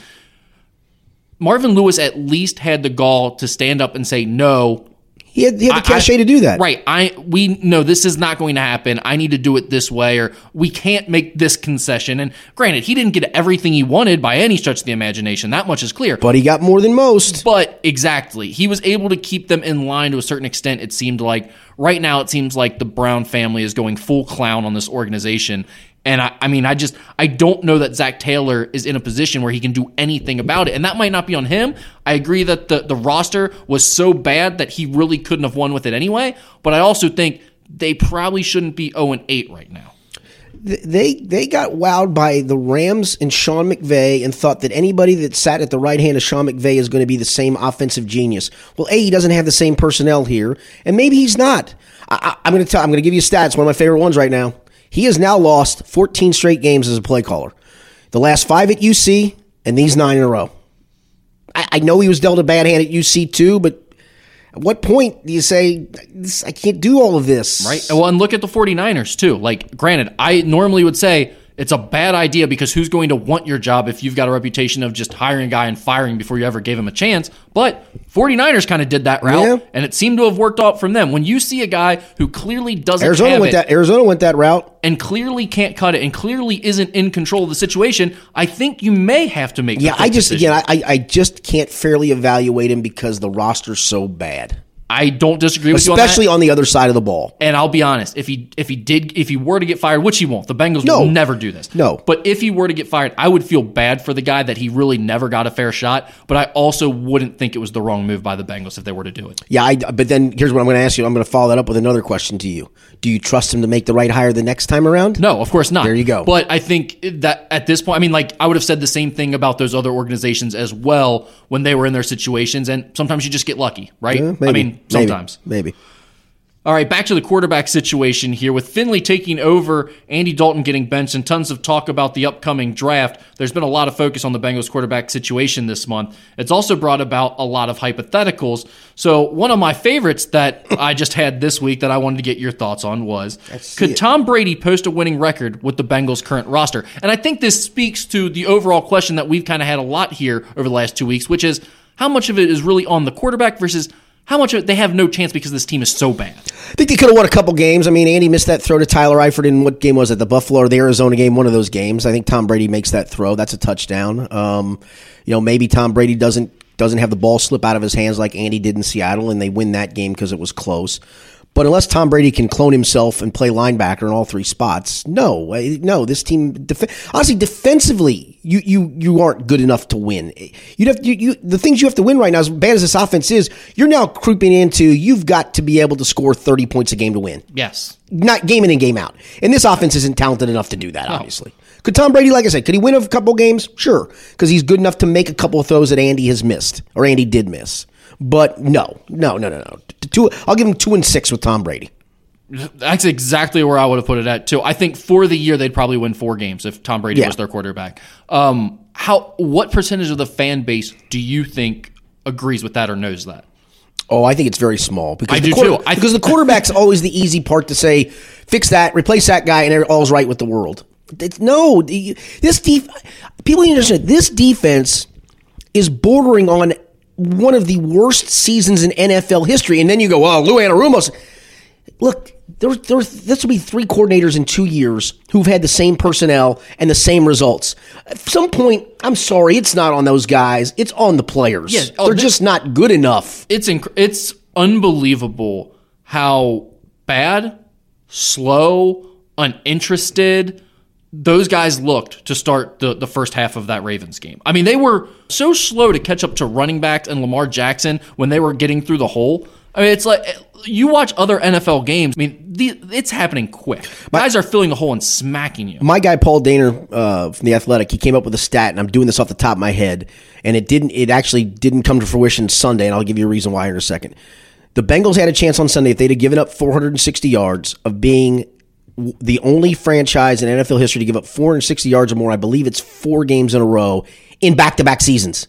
Marvin Lewis at least had the gall to stand up and say no. He had, he had the I- cachet to do that. Right. I we know this is not going to happen. I need to do it this way, or we can't make this concession. And granted, he didn't get everything he wanted by any stretch of the imagination. That much is clear. But he got more than most. But exactly, he was able to keep them in line to a certain extent. It seemed like right now, it seems like the Brown family is going full clown on this organization. And I, I mean, I just I don't know that Zac Taylor is in a position where he can do anything about it. And that might not be on him. I agree that the the roster was so bad that he really couldn't have won with it anyway. But I also think they probably shouldn't be 0 and 8 right now. they they got wowed by the Rams and Sean McVay and thought that anybody that sat at the right hand of Sean McVay is going to be the same offensive genius. Well, a he doesn't have the same personnel here, and maybe he's not. I, I'm going to tell. I'm going to give you stats. One of my favorite ones right now. He has now lost 14 straight games as a play caller. The last five at UC and these nine in a row. I, I know he was dealt a bad hand at UC too, but at what point do you say I can't do all of this? Right. Well, and look at the 49ers too. Like, granted, I normally would say it's a bad idea because who's going to want your job if you've got a reputation of just hiring a guy and firing before you ever gave him a chance? But 49ers kind of did that route, Yeah. and it seemed to have worked out from them. When you see a guy who clearly doesn't Arizona went it that. Arizona went that route. and clearly can't cut it and clearly isn't in control of the situation, I think you may have to make. Yeah, I just decisions. again, I, I just can't fairly evaluate him because the roster's so bad, I don't disagree with you on especially on the other side of the ball. And I'll be honest, if he if he did if he were to get fired, which he won't, the Bengals No. will never do this. No. But if he were to get fired, I would feel bad for the guy that he really never got a fair shot. But I also wouldn't think it was the wrong move by the Bengals if they were to do it. Yeah, I, but then here's what I'm going to ask you. I'm going to follow that up with another question to you. Do you trust him to make the right hire the next time around? No, of course not. There you go. But I think that at this point, I mean, like I would have said the same thing about those other organizations as well when they were in their situations. And sometimes you just get lucky, right? Yeah, maybe. I mean, Maybe. sometimes. maybe. All right, back to the quarterback situation here. With Finley taking over, Andy Dalton getting benched, and tons of talk about the upcoming draft, there's been a lot of focus on the Bengals quarterback situation this month. It's also brought about a lot of hypotheticals. So, one of my favorites that I just had this week that I wanted to get your thoughts on was could Tom Brady post a winning record with the Bengals' current roster? And I think this speaks to the overall question that we've kind of had a lot here over the last two weeks, which is how much of it is really on the quarterback versus how much they have no chance because this team is so bad. I think they could have won a couple games. I mean, Andy missed that throw to Tyler Eifert in what game was it? The Buffalo or the Arizona game? One of those games. I think Tom Brady makes that throw. That's a touchdown. Um, you know, maybe Tom Brady doesn't doesn't have the ball slip out of his hands like Andy did in Seattle, and they win that game because it was close. But unless Tom Brady can clone himself and play linebacker in all three spots, no, uh, no, this team def- honestly defensively, you you you aren't good enough to win. You'd have you, you the things you have to win right now. As bad as this offense is, you're now creeping into you've got to be able to score thirty points a game to win. Yes, not game in and game out. And this offense isn't talented enough to do that. Obviously, could Tom Brady, like I said, could he win a couple games? Sure, because he's good enough to make a couple of throws that Andy has missed or Andy did miss. But no, no, no, no, no. Two, I'll give him two and six with Tom Brady. That's exactly where I would have put it at too. I think for the year they'd probably win four games if Tom Brady Yeah. was their quarterback. Um, how? What percentage of the fan base do you think agrees with that or knows that? Oh, I think it's very small because I the do quarter- because the quarterback's always the easy part to say, fix that, replace that guy, and all's right with the world. It's, no, this def- people need to understand this defense is bordering on one of the worst seasons in NFL history. And then you go, oh, Lou Anarumos. Look, there, there, this will be three coordinators in two years who've had the same personnel and the same results. At some point, I'm sorry, it's not on those guys. It's on the players. Yeah, oh, They're they- just not good enough. It's inc- it's unbelievable how bad, slow, uninterested those guys looked to start the, the first half of that Ravens game. I mean, they were so slow to catch up to running backs and Lamar Jackson when they were getting through the hole. I mean, it's like you watch other NFL games. I mean, the, it's happening quick. My, Guys are filling the hole and smacking you. my guy Paul Dehner uh, from the Athletic, he came up with a stat, and I'm doing this off the top of my head, and it didn't. It actually didn't come to fruition Sunday, and I'll give you a reason why in a second. The Bengals had a chance on Sunday if they'd have given up 460 yards of being the only franchise in NFL history to give up 460 yards or more. I believe it's four games in a row in back-to-back seasons.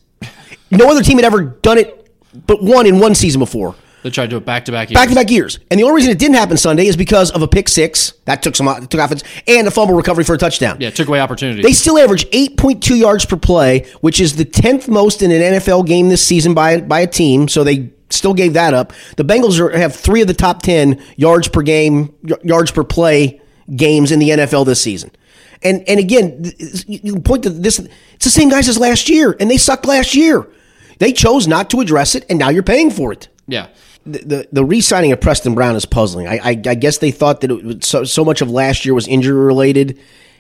No other team had ever done it, but one in one season before They tried to do it back to back. back to back years. And the only reason it didn't happen Sunday is because of a pick six that took some took offense and a fumble recovery for a touchdown. Yeah, it took away opportunity. They still average 8.2 yards per play, which is the 10th most in an NFL game this season by by a team. So they still gave that up. The Bengals are, have three of the top 10 yards per game, yards per play games in the NFL this season. And and again, you point to this. It's the same guys as last year, and they sucked last year. They chose not to address it, and now you're paying for it yeah. the, the the re-signing of Preston Brown is puzzling. I, I, I guess they thought that it was so, so much of last year was injury related,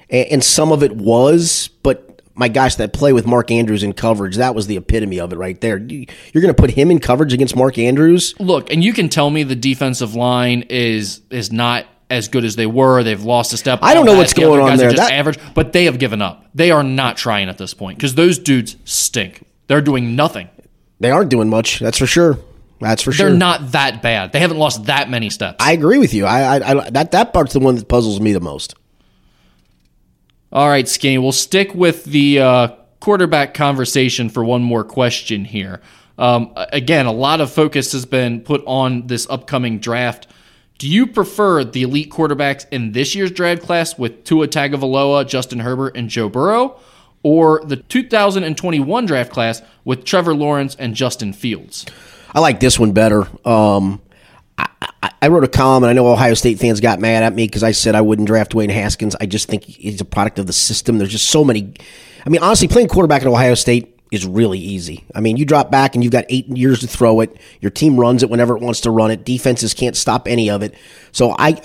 and, and some of it was. But my gosh, that play with Mark Andrews in coverage that was the epitome of it right there. You- You're going to put him in coverage against Mark Andrews. Look, and you can tell me the defensive line is is not as good as they were. They've lost a step. I don't know that. what's the going on there. Just That- average, but they have given up. They are not trying at this point because those dudes stink. They're doing nothing. They aren't doing much. That's for sure. That's for sure. They're not that bad. They haven't lost that many steps. I agree with you. I, I, I that that part's the one that puzzles me the most. All right, Skinny. We'll stick with the uh, quarterback conversation for one more question here. Um, again, a lot of focus has been put on this upcoming draft. Do you prefer the elite quarterbacks in this year's draft class with Tua Tagovailoa, Justin Herbert, and Joe Burrow, or the 2021 draft class with Trevor Lawrence and Justin Fields? I like this one better. Um, I, wrote a column, and I know Ohio State fans got mad at me because I said I wouldn't draft Dwayne Haskins. I just think he's a product of the system. There's just so many. I mean, honestly, playing quarterback at Ohio State is really easy. I mean, you drop back and you've got eight years to throw it. Your team runs it whenever it wants to run it. Defenses can't stop any of it. So I.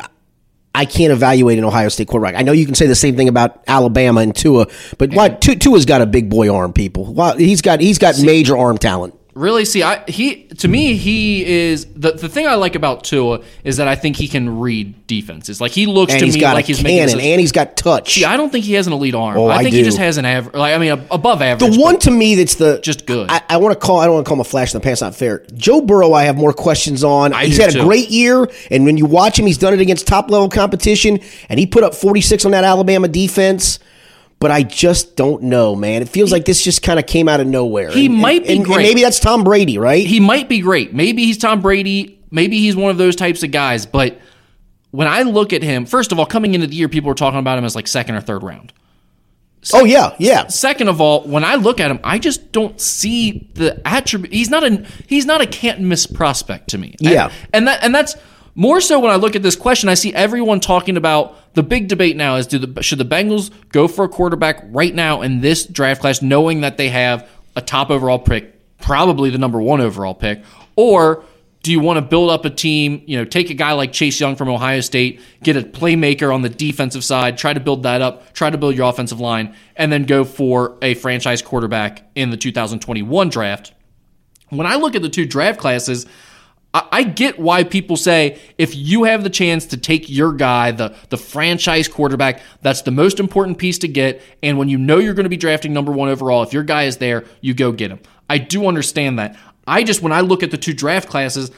I can't evaluate an Ohio State quarterback. I know you can say the same thing about Alabama and Tua, but what Tua, Tua's got a big boy arm. People, he's got he's got major arm talent. Really? See, I he to me he is the the thing I like about Tua is that I think he can read defenses. Like he looks And to me like he's making cannon, this- and he's got touch. See, I don't think he has an elite arm. Oh, I I think he just has an average. Like I mean, a, above average. The one to me that's the Just good. I, I want to call. I don't want to call him a flash in the pants. Not fair. Joe Burrow. I have more questions on. I he's had a great year, and when you watch him, he's done it against top level competition, and he put up forty six on that Alabama defense. But I just don't know, man. It feels like this just kind of came out of nowhere. He And- might be and- and maybe that's Tom Brady, right? he might be great. Maybe he's Tom Brady. Maybe he's one of those types of guys. But when I look at him, first of all, coming into the year, people were talking about him as like second or third round. oh yeah, yeah. Second of all, when I look at him, I just don't see the attribute. He's not a he's not a can't miss prospect to me. And- Yeah. and, that and that's more so when I look at this question. I see everyone talking about the big debate now is do the should the Bengals go for a quarterback right now in this draft class, knowing that they have a top overall pick, probably the number one overall pick, or do you want to build up a team? You know, take a guy like Chase Young from Ohio State, get a playmaker on the defensive side, try to build that up, try to build your offensive line, and then go for a franchise quarterback in the 2021 draft. When I look at the two draft classes, I, get why people say if you have the chance to take your guy, the the franchise quarterback, that's the most important piece to get. And when you know you're going to be drafting number one overall, if your guy is there, you go get him. I do understand that. I just when I look at the two draft classes,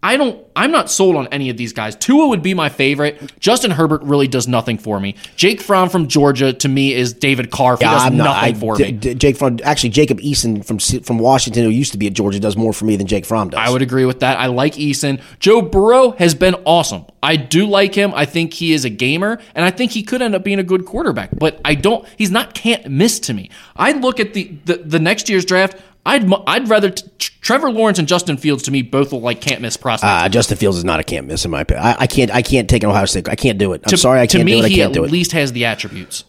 I don't. I'm not sold on any of these guys. Tua would be my favorite. Justin Herbert really does nothing for me. Jake Fromm from Georgia to me is David Carr. He does I'm not- nothing I- for D- me. D- Jake Fromm, actually, Jacob Eason from from Washington, who used to be at Georgia, does more for me than Jake Fromm does. I would agree with that. I like Eason. Joe Burrow has been awesome. I do like him. I think he is a gamer, and I think he could end up being a good quarterback. But I don't. He's not can't miss to me. I look at the the, the next year's draft. I'd I'd rather t- Trevor Lawrence and Justin Fields to me both look like can't miss prospects. Uh, Justin Fields is not a can't miss in my opinion. I, I can't. I can't take an Ohio State. I can't do it. I'm to, sorry. I can't me, do it. I can't at do it. least has the attributes.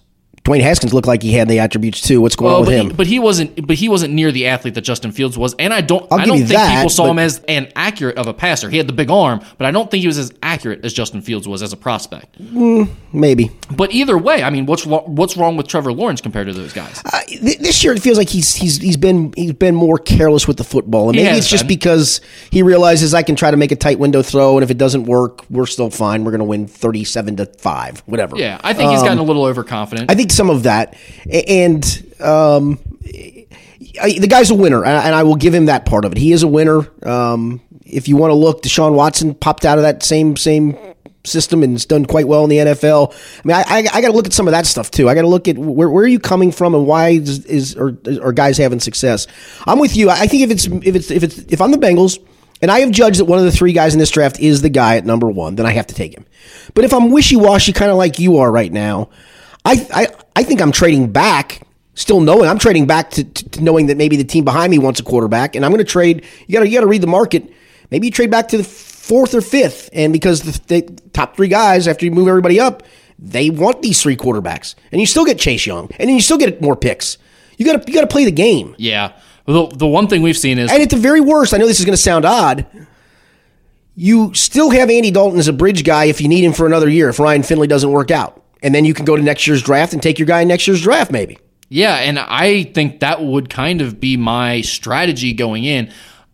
Dwayne Haskins looked like he had the attributes too. What's going on with him? he, but he wasn't. But he wasn't near the athlete that Justin Fields was, and I don't. I'll I don't think that, people saw him as an accurate of a passer. He had the big arm, but I don't think he was as accurate as Justin Fields was as a prospect. Maybe But either way, I mean, what's what's wrong with Trevor Lawrence compared to those guys? uh, th- this year it feels like he's he's he's been he's been more careless with the football, and maybe it's just because he realizes I can try to make a tight window throw, and if it doesn't work, we're still fine. We're going to win thirty-seven to five, whatever. Yeah, I think he's gotten a little overconfident. I think some of that, and um, I, the guy's a winner, and I, will give him that part of it. He is a winner. Um, if you want to look, Deshaun Watson popped out of that same same system and has done quite well in the NFL. I mean, I, I, I got to look at some of that stuff too. I got to look at where, where are you coming from and why is, is are, are guys having success. I'm with you. I think if it's if it's if it's if I'm the Bengals. And I have judged that one of the three guys in this draft is the guy at number one, then I have to take him. But if I'm wishy washy, kind of like you are right now, I, I I think I'm trading back, still knowing I'm trading back to, to, to knowing that maybe the team behind me wants a quarterback, and I'm going to trade. You got to you got to read the market. Maybe you trade back to the fourth or fifth, and because the, the top three guys after you move everybody up, they want these three quarterbacks, and you still get Chase Young, and then you still get more picks. You got to you got to play the game. yeah. The, the one thing we've seen is And at the very worst, I know this is going to sound odd. You still have Andy Dalton as a bridge guy if you need him for another year if Ryan Finley doesn't work out. And then you can go to next year's draft and take your guy in next year's draft, maybe. Yeah, and I think that would kind of be my strategy going in.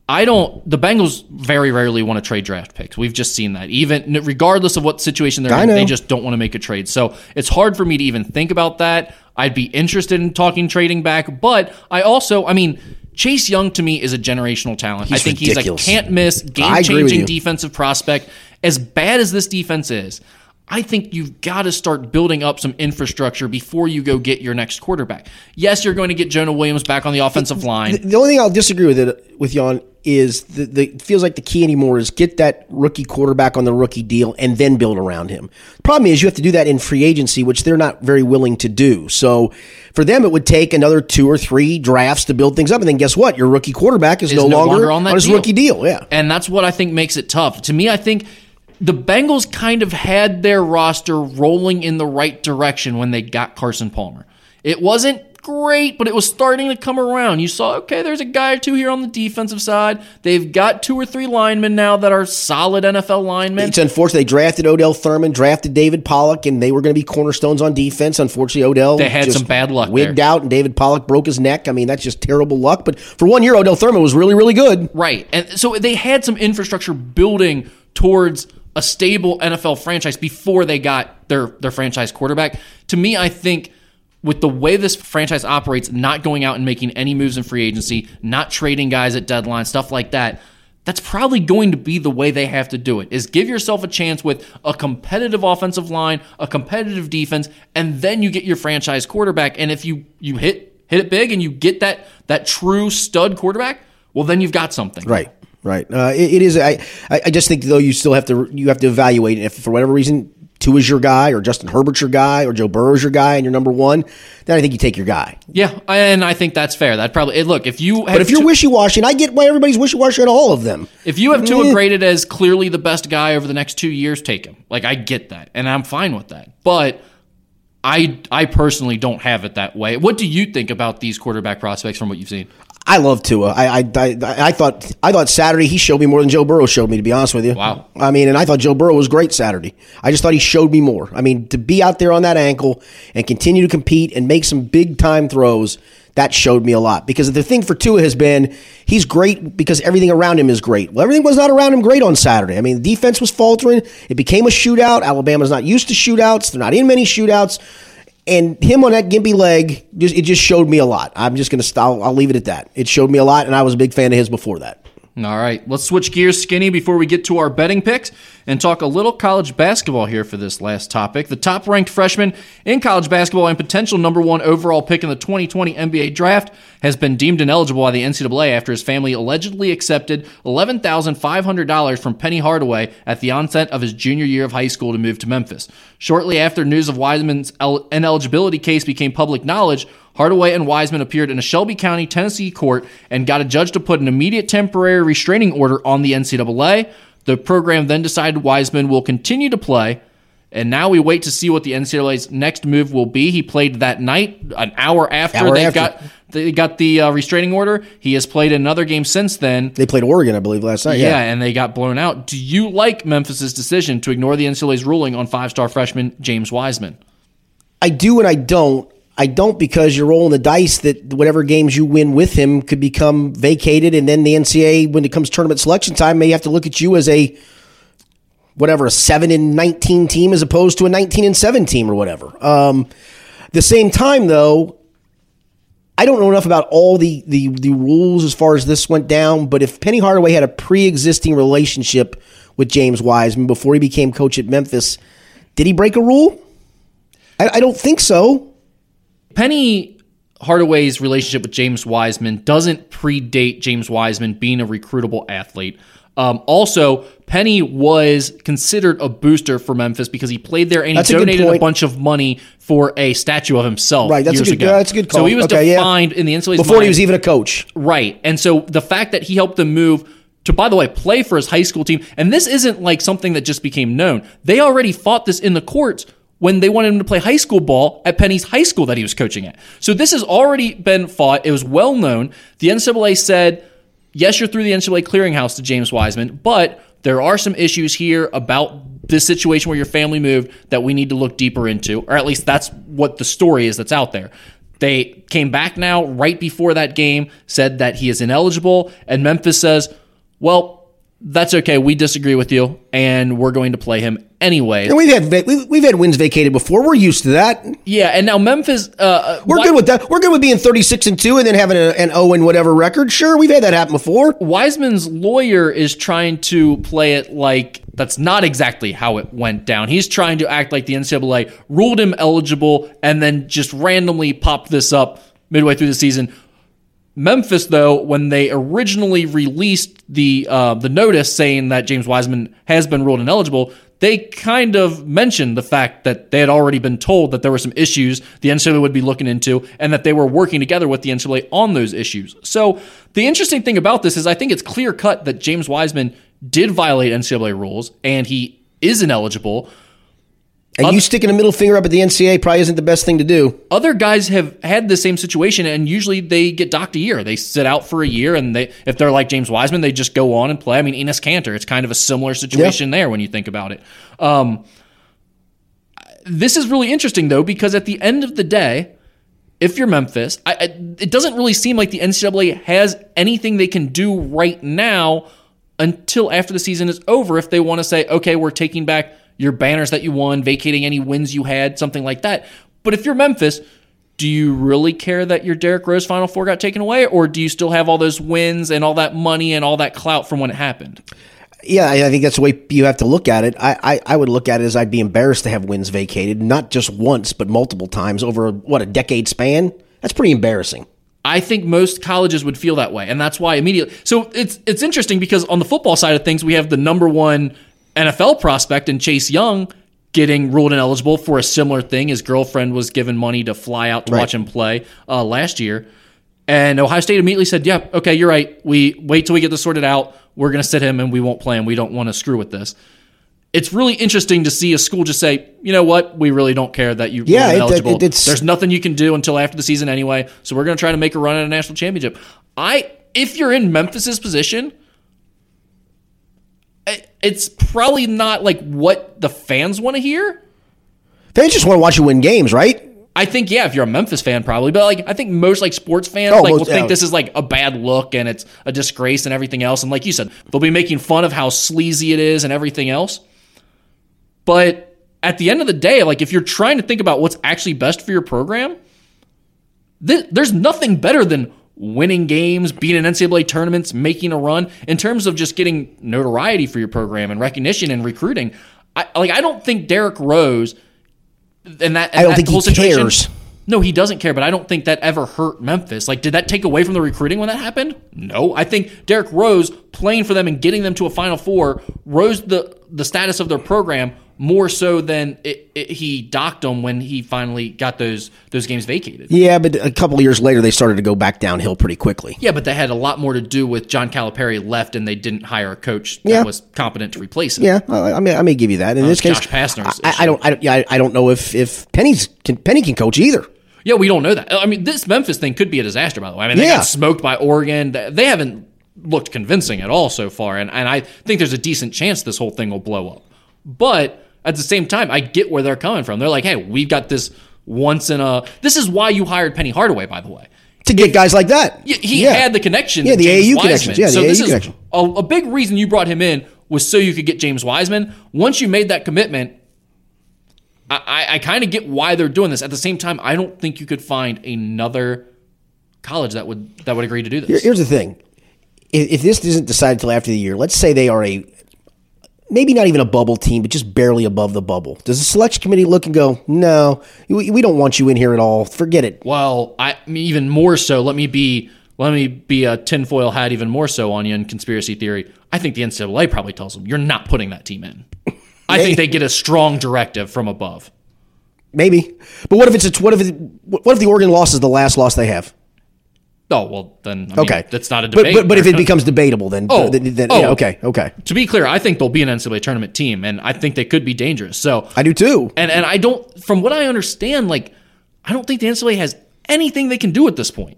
I don't. The Bengals very rarely want to trade draft picks. We've just seen that. Even regardless of what situation they're I in, know. they just don't want to make a trade. So it's hard for me to even think about that. I'd be interested in talking trading back, but I also, I mean, Chase Young to me is a generational talent. I think ridiculous. he's a can't miss, game changing defensive prospect. As bad as this defense is, I think you've got to start building up some infrastructure before you go get your next quarterback. Yes, you're going to get Jonah Williams back on the offensive line. The only thing I'll disagree with it with you on is the, the it feels like the key anymore is get that rookie quarterback on the rookie deal and then build around him. The problem is you have to do that in free agency, which they're not very willing to do. So for them, it would take another two or three drafts to build things up, and then guess what? Your rookie quarterback is, no, no longer, longer on that his deal. rookie deal. Yeah, And that's what I think makes it tough. To me, I think the Bengals kind of had their roster rolling in the right direction when they got Carson Palmer. It wasn't great, but it was starting to come around. You saw, okay, there's a guy or two here on the defensive side. They've got two or three linemen now that are solid NFL linemen. It's unfortunate they drafted Odell Thurman, drafted David Pollack, and they were going to be cornerstones on defense. Unfortunately, Odell They had some bad luck wigged there. out, and David Pollack broke his neck. I mean, that's just terrible luck. But for one year, Odell Thurman was really, really good. Right. And so they had some infrastructure building towards a stable NFL franchise before they got their their franchise quarterback. To me, I think with the way this franchise operates, not going out and making any moves in free agency, not trading guys at deadline, stuff like that, that's probably going to be the way they have to do it. Is give yourself a chance with a competitive offensive line, a competitive defense, and then you get your franchise quarterback. And if you you hit hit it big and you get that that true stud quarterback, well then you've got something. Right, right. Uh, it, it is. I, I just think though you still have to you have to evaluate if for whatever reason Tua is your guy or Justin Herbert's your guy or Joe Burrow's your guy and you're number one. Then I think you take your guy. Yeah, and I think that's fair. That probably look if you have But if you're wishy washy, and I get why everybody's wishy washy on all of them. if you have Tua Eh. graded as clearly the best guy over the next two years, take him. Like I get that, and I'm fine with that. But I I personally don't have it that way. What do you think about these quarterback prospects from what you've seen? I love Tua. I, I, I, I thought I thought Saturday he showed me more than Joe Burrow showed me. To be honest with you, Wow. I mean, and I thought Joe Burrow was great Saturday. I just thought he showed me more. I mean, to be out there on that ankle and continue to compete and make some big time throws, that showed me a lot. Because the thing for Tua has been he's great because everything around him is great. Well, everything was not around him great on Saturday. I mean, the defense was faltering. It became a shootout. Alabama's not used to shootouts. They're not in many shootouts. And him on that gimpy leg, just it just showed me a lot. I'm just gonna I'll, I'll leave it at that. It showed me a lot, and I was a big fan of his before that. All right, let's switch gears, Skinny, before we get to our betting picks and talk a little college basketball here for this last topic. The top ranked freshman in college basketball and potential number one overall pick in the 2020 NBA draft has been deemed ineligible by the NCAA after his family allegedly accepted $11,500 from Penny Hardaway at the onset of his junior year of high school to move to Memphis. Shortly after news of Wiseman's ineligibility case became public knowledge, Hardaway and Wiseman appeared in a Shelby County, Tennessee court and got a judge to put an immediate temporary restraining order on the NCAA. The program then decided Wiseman will continue to play, and now we wait to see what the NCAA's next move will be. He played that night, an hour after Hour they after. got they got the uh, restraining order. He has played another game since then. They played Oregon, I believe, last night. Yeah, Yeah, and they got blown out. Do you like Memphis's decision to ignore the NCAA's ruling on five-star freshman James Wiseman? I do and I don't. I don't because you're rolling the dice that whatever games you win with him could become vacated, and then the NCAA, when it comes tournament selection time, may have to look at you as a whatever a seven and nineteen team as opposed to a nineteen and seven team or whatever. Um, the same time, though, I don't know enough about all the, the the rules as far as this went down. But if Penny Hardaway had a pre-existing relationship with James Wiseman before he became coach at Memphis, did he break a rule? I, I don't think so. Penny Hardaway's relationship with James Wiseman doesn't predate James Wiseman being a recruitable athlete. Um, also, Penny was considered a booster for Memphis because he played there and That's he donated a point. bunch of money for a statue of himself. Right, that's a good- ago. that's a good So he was Okay, yeah. defined in the NCAA's Before he was even a coach. Right. And so the fact that he helped them move to, by the way, play for his high school team, and this isn't like something that just became known. They already fought this in the courts when they wanted him to play high school ball at Penny's high school that he was coaching at. So this has already been fought. It was well known. The NCAA said, yes, you're through the NCAA clearinghouse to James Wiseman, but there are some issues here about this situation where your family moved that we need to look deeper into, or at least that's what the story is that's out there. They came back now right before that game, said that he is ineligible, and Memphis says, well, that's okay. We disagree with you, and we're going to play him anyway. And we've had we- we've had wins vacated before. We're used to that. Yeah, and now Memphis. Uh, We're Wi- good with that. We're good with being thirty six and two and then having a, an zero and whatever record. Sure, we've had that happen before. Wiseman's lawyer is trying to play it like that's not exactly how it went down. He's trying to act like the NCAA ruled him eligible and then just randomly popped this up midway through the season. Memphis, though, when they originally released the uh, the notice saying that James Wiseman has been ruled ineligible, they kind of mentioned the fact that they had already been told that there were some issues the NCAA would be looking into, and that they were working together with the NCAA on those issues. So the interesting thing about this is, I think it's clear cut that James Wiseman did violate NCAA rules, and he is ineligible. And you sticking a middle finger up at the NCAA probably isn't the best thing to do. other guys have had the same situation and usually they get docked a year. They sit out for a year and they if they're like James Wiseman, they just go on and play. I mean, Enes Kanter, it's kind of a similar situation there when you think about it. Um, this is really interesting though because at the end of the day, if you're Memphis, I, I, it doesn't really seem like the NCAA has anything they can do right now until after the season is over. If they want to say, okay, we're taking back your banners that you won, vacating any wins you had, something like that. But if you're Memphis, do you really care that your Derrick Rose Final Four got taken away, or do you still have all those wins and all that money and all that clout from when it happened? Yeah, I think that's the way you have to look at it. I, I, I would look at it as I'd be embarrassed to have wins vacated, not just once, but multiple times over, what, a decade span? That's pretty embarrassing. I think most colleges would feel that way, and that's why immediately. So it's it's interesting because on the football side of things, we have the number one NFL prospect and Chase Young getting ruled ineligible for a similar thing. His girlfriend was given money to fly out to Right. watch him play uh, last year, and Ohio State immediately said, "Yeah, okay, you're right. We wait till we get this sorted out. We're going to sit him, and we won't play him. We don't want to screw with this." It's really interesting to see a school just say, "You know what? We really don't care that you Yeah, it- ineligible. it- it's- There's nothing you can do until after the season anyway. So we're going to try to make a run at a national championship. I, if you're in Memphis's position, it's probably not like what the fans want to hear. Fans just want to watch you win games, right? I think yeah, if you're a Memphis fan, probably, but like I think most like sports fans Oh, like will think this is like a bad look and it's a disgrace and everything else. And like you said, they'll be making fun of how sleazy it is and everything else. But at the end of the day, like if you're trying to think about what's actually best for your program, th- there's nothing better than winning games, being in NCAA tournaments, making a run in terms of just getting notoriety for your program and recognition and recruiting. I like I don't think Derrick Rose and that and I don't that think he whole situation- cares. No, he doesn't care, but I don't think that ever hurt Memphis. Like, did that take away from the recruiting when that happened? No. I think Derrick Rose playing for them and getting them to a Final Four rose the the status of their program more so than it, it, he docked them when he finally got those those games vacated. Yeah, but a couple of years later, they started to go back downhill pretty quickly. Yeah, but that had a lot more to do with John Calipari left and they didn't hire a coach that Yeah. was competent to replace him. Yeah, I, may, I may give you that. In oh, this case, Josh Pastner's I, I don't, I don't, yeah, I, I don't know if if Penny's can, Penny can coach either. Yeah, we don't know that. I mean, this Memphis thing could be a disaster, by the way. I mean, they Yeah. got smoked by Oregon. They haven't looked convincing at all so far, and, and I think there's a decent chance this whole thing will blow up. But at the same time, I get where they're coming from. They're like, hey, we've got this once in a. This is why you hired Penny Hardaway, by the way. To get guys like that, He Yeah. had the connection. Yeah, the James AAU Wiseman. connections. Yeah, the so this AAU is connection. A, a big reason you brought him in was so you could get James Wiseman. Once you made that commitment, I, I, I kind of get why they're doing this. At the same time, I don't think you could find another college that would that would agree to do this. Here- Here's the thing: if, if this isn't decided till after the year, let's say they are a maybe not even a bubble team, but just barely above the bubble. Does the selection committee look and go, "No, we, we don't want you in here at all. Forget it." well, I even more so. Let me be let me be a tinfoil hat even more so on you in conspiracy theory. I think the NCAA probably tells them you're not putting that team in. I think they get a strong directive from above. Maybe, but what if it's a, what if it, what if the Oregon loss is the last loss they have? Oh well, then I mean, Okay, that's not a debate. But, but if it becomes debatable, then Oh, then, then- oh. yeah, okay, okay, to be clear, I think they'll be an NCAA tournament team, and I think they could be dangerous. So, I do too. and and I don't, from what I understand, like I don't think the NCAA has anything they can do at this point,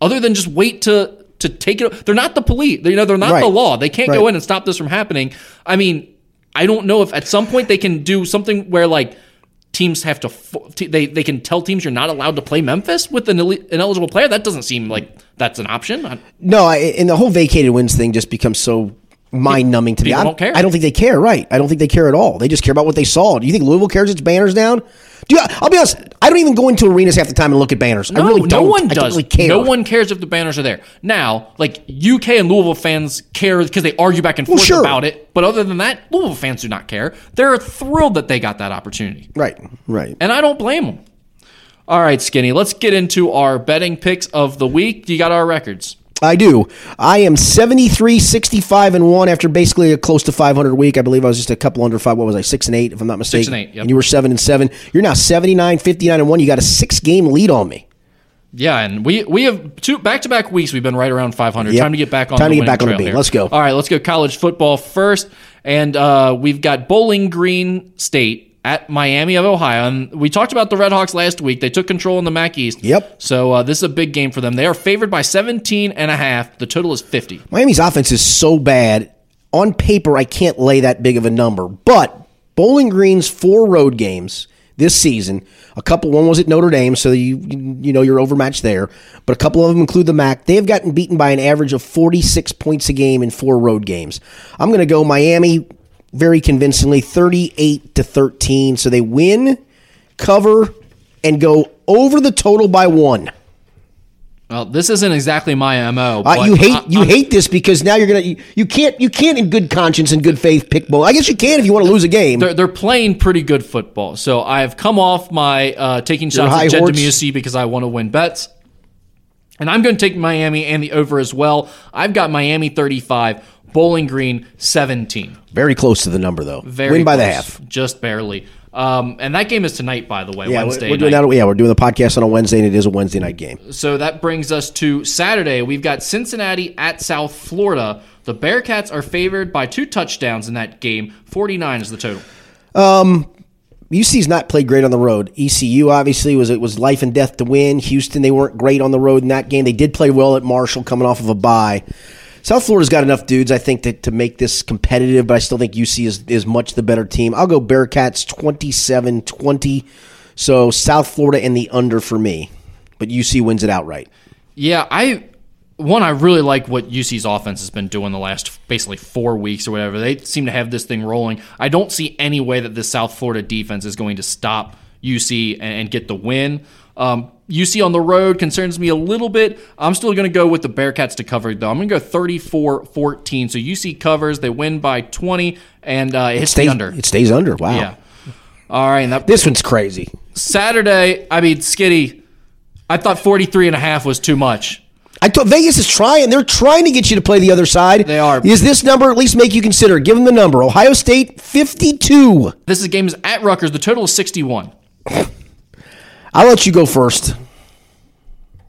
other than just wait to to take it. They're not the police. They, you know, they're not Right. the law. They can't go in and stop this from happening. I mean, I don't know if at some point they can do something where like. Teams have to. They they can tell teams you're not allowed to play Memphis with an ineligible player. That doesn't seem like that's an option. No, I, and the whole vacated wins thing just becomes so mind numbing to me. I don't care. I don't think they care. Right? I don't think they care at all. They just care about what they saw. Do you think Louisville cares its banners down? Do you, I'll be honest. I don't even go into arenas half the time and look at banners. I really don't. No one I don't does. really care. No one cares if the banners are there. Now, like UK and Louisville fans care because they argue back and forth sure. about it. But other than that, Louisville fans do not care. They're thrilled that they got that opportunity, Right. Right. and I don't blame them. All right, Skinny. Let's get into our betting picks of the week. You got our records. I do. I am 73, 65, and 1 after basically a close to 500 week. I believe I was just a couple under five. What was I? 6 and 8, if I'm not mistaken. 6 and eight, yep. And you were 7 and 7. You're now 79, 59, and 1. You got a six game lead on me. Yeah, and we we have two back to back weeks. We've been right around 500. Yep. Time to get back on. Time the to get back on the beat. Let's go. All right, let's go college football first, and uh, we've got Bowling Green State at Miami of Ohio. And we talked about the Redhawks last week. They took control in the MAC East. Yep. So uh, this is a big game for them. They are favored by 17 and a half. The total is 50. Miami's offense is so bad. On paper, I can't lay that big of a number. But Bowling Green's four road games this season, a couple, one was at Notre Dame, so you you know you're overmatched there. But a couple of them include the MAC. They have gotten beaten by an average of 46 points a game in four road games. I'm going to go Miami very convincingly, 38 to 13. So they win, cover, and go over the total by one. Well, this isn't exactly my mo. Uh, but you hate I- you I'm- hate this because now you're gonna you, you can't you can't in good conscience and good faith pick bowl. I guess you can if you want to lose a game. They're, they're playing pretty good football. So I've come off my uh, taking shots at Jed. Demusy because I want to win bets. And I'm going to take Miami and the over as well. I've got Miami 35, Bowling Green 17. Very close to the number though. Very Win by the half. Just barely. Um, and that game is tonight, by the way, Yeah, Wednesday we're doing night. that. Yeah, we're doing the podcast on a Wednesday, and it is a Wednesday night game. So that brings us to Saturday. We've got Cincinnati at South Florida. The Bearcats are favored by two touchdowns in that game. 49 is the total. UC's not played great on the road. ECU obviously was it was life and death to win. Houston they weren't great on the road in that game. They did play well at Marshall coming off of a bye. South Florida's got enough dudes, I think, to, to make this competitive, but I still think UC is, is much the better team. I'll go Bearcats 27 20. So South Florida and the under for me. But UC wins it outright. Yeah, I one I really like what UC's offense has been doing the last basically four weeks or whatever. They seem to have this thing rolling. I don't see any way that this South Florida defense is going to stop UC and, and get the win. Um, UC on the road concerns me a little bit. I'm still going to go with the Bearcats to cover, though. I'm going to go 34 14. So UC covers. They win by 20, and uh, it hits Stays, under. It stays under. Wow. Yeah. All right. And that, This one's crazy. Saturday, I mean, Skinny, I thought 43 and a half was too much. I thought Vegas is trying. They're trying to get you to play the other side. They are. Is this number at least make you consider? Give them the number. Ohio State 52. This is game is at Rutgers. The total is 61. I'll let you go first.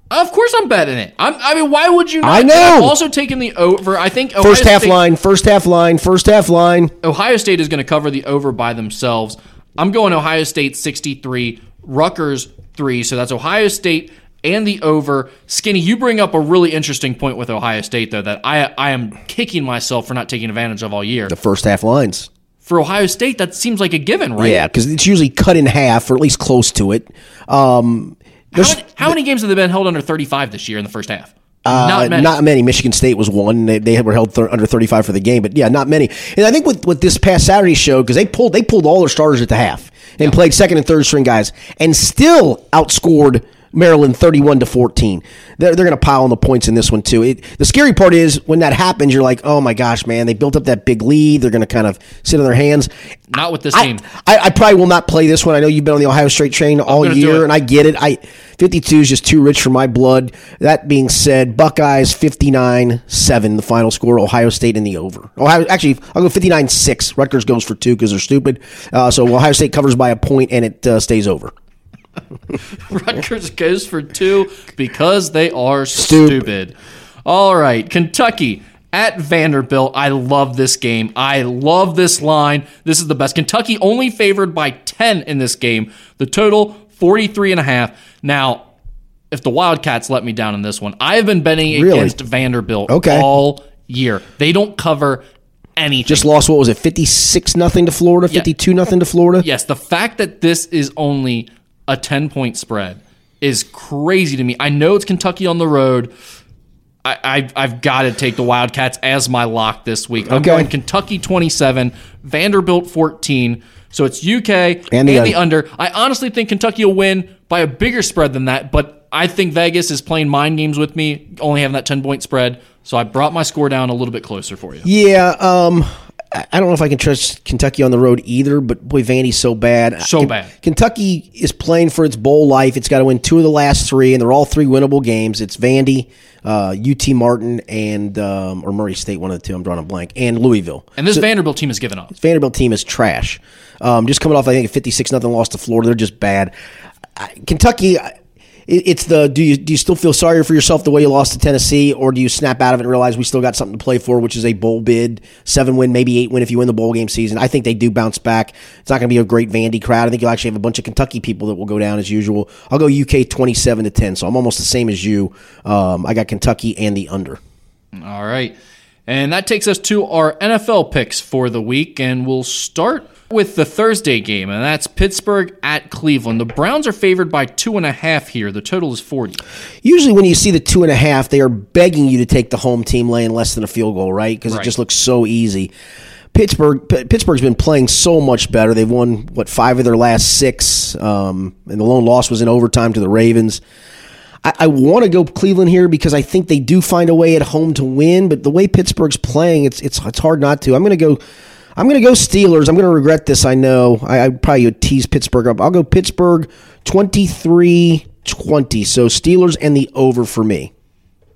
Of course, I'm betting it. I'm, I mean, why would you? Not? I know. I'm also taking the over. I think Ohio First half State, line, first half line, first half line. Ohio State is going to cover the over by themselves. I'm going Ohio State 63, Rutgers three. So that's Ohio State and the over. Skinny, you bring up a really interesting point with Ohio State though that I I am kicking myself for not taking advantage of all year. The first half lines. For Ohio State, that seems like a given, right? Yeah, because it's usually cut in half or at least close to it. Um, How many, how many games have they been held under 35 this year in the first half? uh, not many. Not many. Michigan State was one. They, they were held th- under 35 for the game, but yeah, not many. And I think with, with this past Saturday show, because they pulled they pulled all their starters at the half and played second and third string guys, and still outscored Maryland 31 to 14. They're, they're going to pile on the points in this one too. It, the scary part is when that happens, you're like, oh my gosh, man, they built up that big lead. They're going to kind of sit on their hands. Not with this I, team. I, I probably will not play this one. I know you've been on the Ohio State train all year, and I get it. I 52 is just too rich for my blood. That being said, Buckeyes 59-7, the final score. Ohio State in the over. Ohio actually, I'll go 59-6. Rutgers goes for two because they're stupid. Uh, so Ohio State covers by a point, and it uh, stays over. Rutgers goes for two because they are Stupid. stupid. All right, Kentucky at Vanderbilt. I love this game. I love this line. This is the best. Kentucky only favored by 10 in this game. The total 43 and a half. Now, if the Wildcats let me down in this one, I have been betting Really? against Vanderbilt Okay. all year. They don't cover anything. Just lost. What was it? 56 nothing to Florida. 52 nothing to Florida. Yes, the fact that this is only a 10 point spread is crazy to me. I know it's Kentucky on the road. I, I, I've got to take the Wildcats as my lock this week. I'm Okay. going Kentucky 27, Vanderbilt 14. So it's UK and, And the the, under. I honestly think Kentucky will win by a bigger spread than that, but I think Vegas is playing mind games with me, only having that 10 point spread. So I brought my score down a little bit closer for you. Yeah, um, I don't know if I can trust Kentucky on the road either, but boy, Vandy's so bad. So bad. Kentucky is playing for its bowl life. It's got to win two of the last three, and they're all three winnable games. It's Vandy, uh, UT Martin, and um, or Murray State, one of the two. I'm drawing a blank, and Louisville. And this Vanderbilt team has given up. Vanderbilt team is trash. Um, just coming off, I think, a 56 nothing loss to Florida. They're just bad. I, Kentucky, it's the do you do you still feel sorry for yourself the way you lost to Tennessee, or do you snap out of it and realize we still got something to play for, which is a bowl bid, seven win, maybe eight win if you win the bowl game season. I think they do bounce back. It's not going to be a great Vandy crowd. I think you'll actually have a bunch of Kentucky people that will go down as usual. I'll go UK twenty seven to ten, so I'm almost the same as you. Um, I got Kentucky and the under. All right. And that takes us to our NFL picks for the week. And we'll start with the Thursday game, and that's Pittsburgh at Cleveland. The Browns are favored by two and a half here. The total is 40. Usually, when you see the two and a half, they are begging you to take the home team laying less than a field goal, right? Because Right. it just looks so easy. Pittsburgh Pittsburgh's been playing so much better. They've won what five of their last six, um, and the lone loss was in overtime to the Ravens. I, I want to go Cleveland here because I think they do find a way at home to win. But the way Pittsburgh's playing, it's it's it's hard not to. I'm going to go. I'm going to go Steelers. I'm going to regret this. I know. I, I probably would tease Pittsburgh up. I'll go Pittsburgh 23-20. So Steelers and the over for me.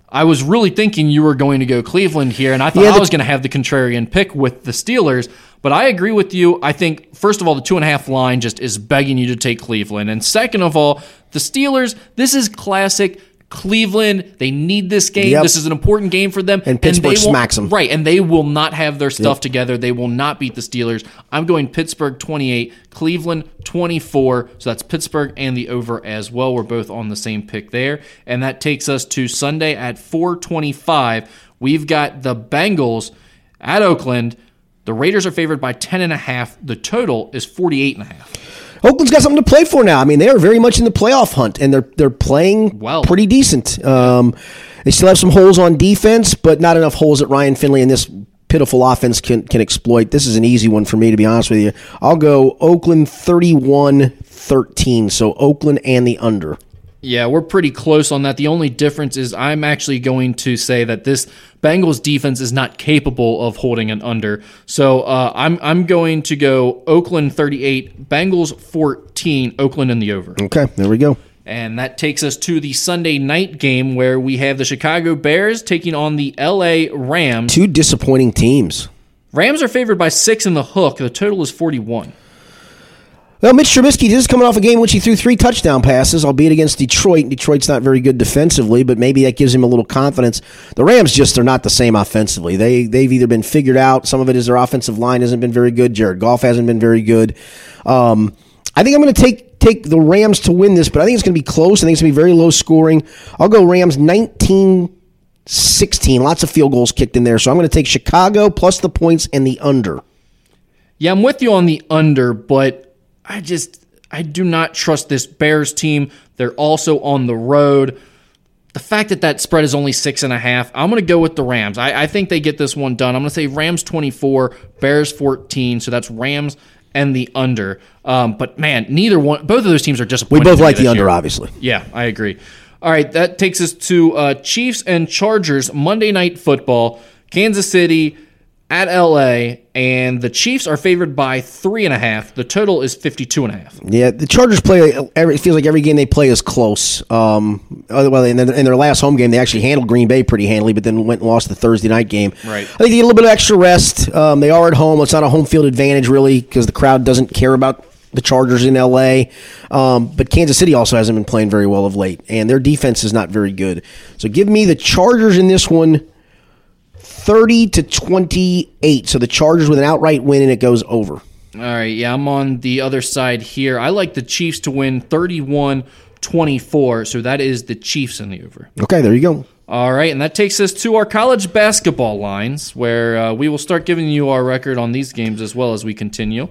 I was really thinking you were going to go Cleveland here, and I thought Yeah, I was going to have the contrarian pick with the Steelers. But I agree with you. I think, first of all, the two and a half line just is begging you to take Cleveland. And second of all, the Steelers, this is classic Cleveland. They need this game. Yep. This is an important game for them. And Pittsburgh won't- smacks 'em. Right. And they will not have their stuff together. They will not beat the Steelers. I'm going Pittsburgh 28, Cleveland 24. So that's Pittsburgh and the over as well. We're both on the same pick there. And that takes us to Sunday at 425. We've got the Bengals at Oakland. The Raiders are favored by 10 and a half. The total is 48 and a half. Oakland's got something to play for now. I mean, they are very much in the playoff hunt, and they're they're playing Well. pretty decent. Um, they still have some holes on defense, but not enough holes that Ryan Finley and this pitiful offense can can exploit. This is an easy one for me, to be honest with you. I'll go Oakland 31-13, so Oakland and the under. Yeah, we're pretty close on that. The only difference is I'm actually going to say that this Bengals defense is not capable of holding an under. So uh, I'm I'm going to go Oakland 38, Bengals 14, Oakland in the over. Okay, there we go. And that takes us to the Sunday night game where we have the Chicago Bears taking on the LA Rams. Two disappointing teams. Rams are favored by six in the hook. The total is 41. Well, Mitch Trubisky is coming off a game in which he threw three touchdown passes, albeit against Detroit. Detroit's not very good defensively, but maybe that gives him a little confidence. The Rams just are not the same offensively. They they've either been figured out. Some of it is their offensive line hasn't been very good. Jared Goff hasn't been very good. Um, I think I'm going to take take the Rams to win this, but I think it's going to be close. I think it's going to be very low scoring. I'll go Rams 19 16. Lots of field goals kicked in there. So I'm going to take Chicago plus the points and the under. Yeah, I'm with you on the under, but I just I do not trust this Bears team. They're also on the road. The fact that that spread is only six and a half, I'm going to go with the Rams. I, I think they get this one done. I'm going to say Rams 24, Bears 14. So that's Rams and the under. Um, but man, neither one, both of those teams are disappointing. We both like the under, year. obviously. Yeah, I agree. All right, that takes us to uh, Chiefs and Chargers Monday Night Football, Kansas City at LA, and the Chiefs are favored by three and a half. The total is 52 and a half. Yeah, the Chargers play. Every, it feels like every game they play is close. Um, well, in their, in their last home game, they actually handled Green Bay pretty handily, but then went and lost the Thursday night game. Right. I think they get a little bit of extra rest. Um, they are at home. It's not a home field advantage really because the crowd doesn't care about the Chargers in LA. Um, but Kansas City also hasn't been playing very well of late, and their defense is not very good. So give me the Chargers in this one. 30 to 28. So the Chargers with an outright win and it goes over. All right, yeah, I'm on the other side here. I like the Chiefs to win 31 24, so that is the Chiefs in the over. Okay, there you go. All right, and that takes us to our college basketball lines, where uh, we will start giving you our record on these games as well as we continue.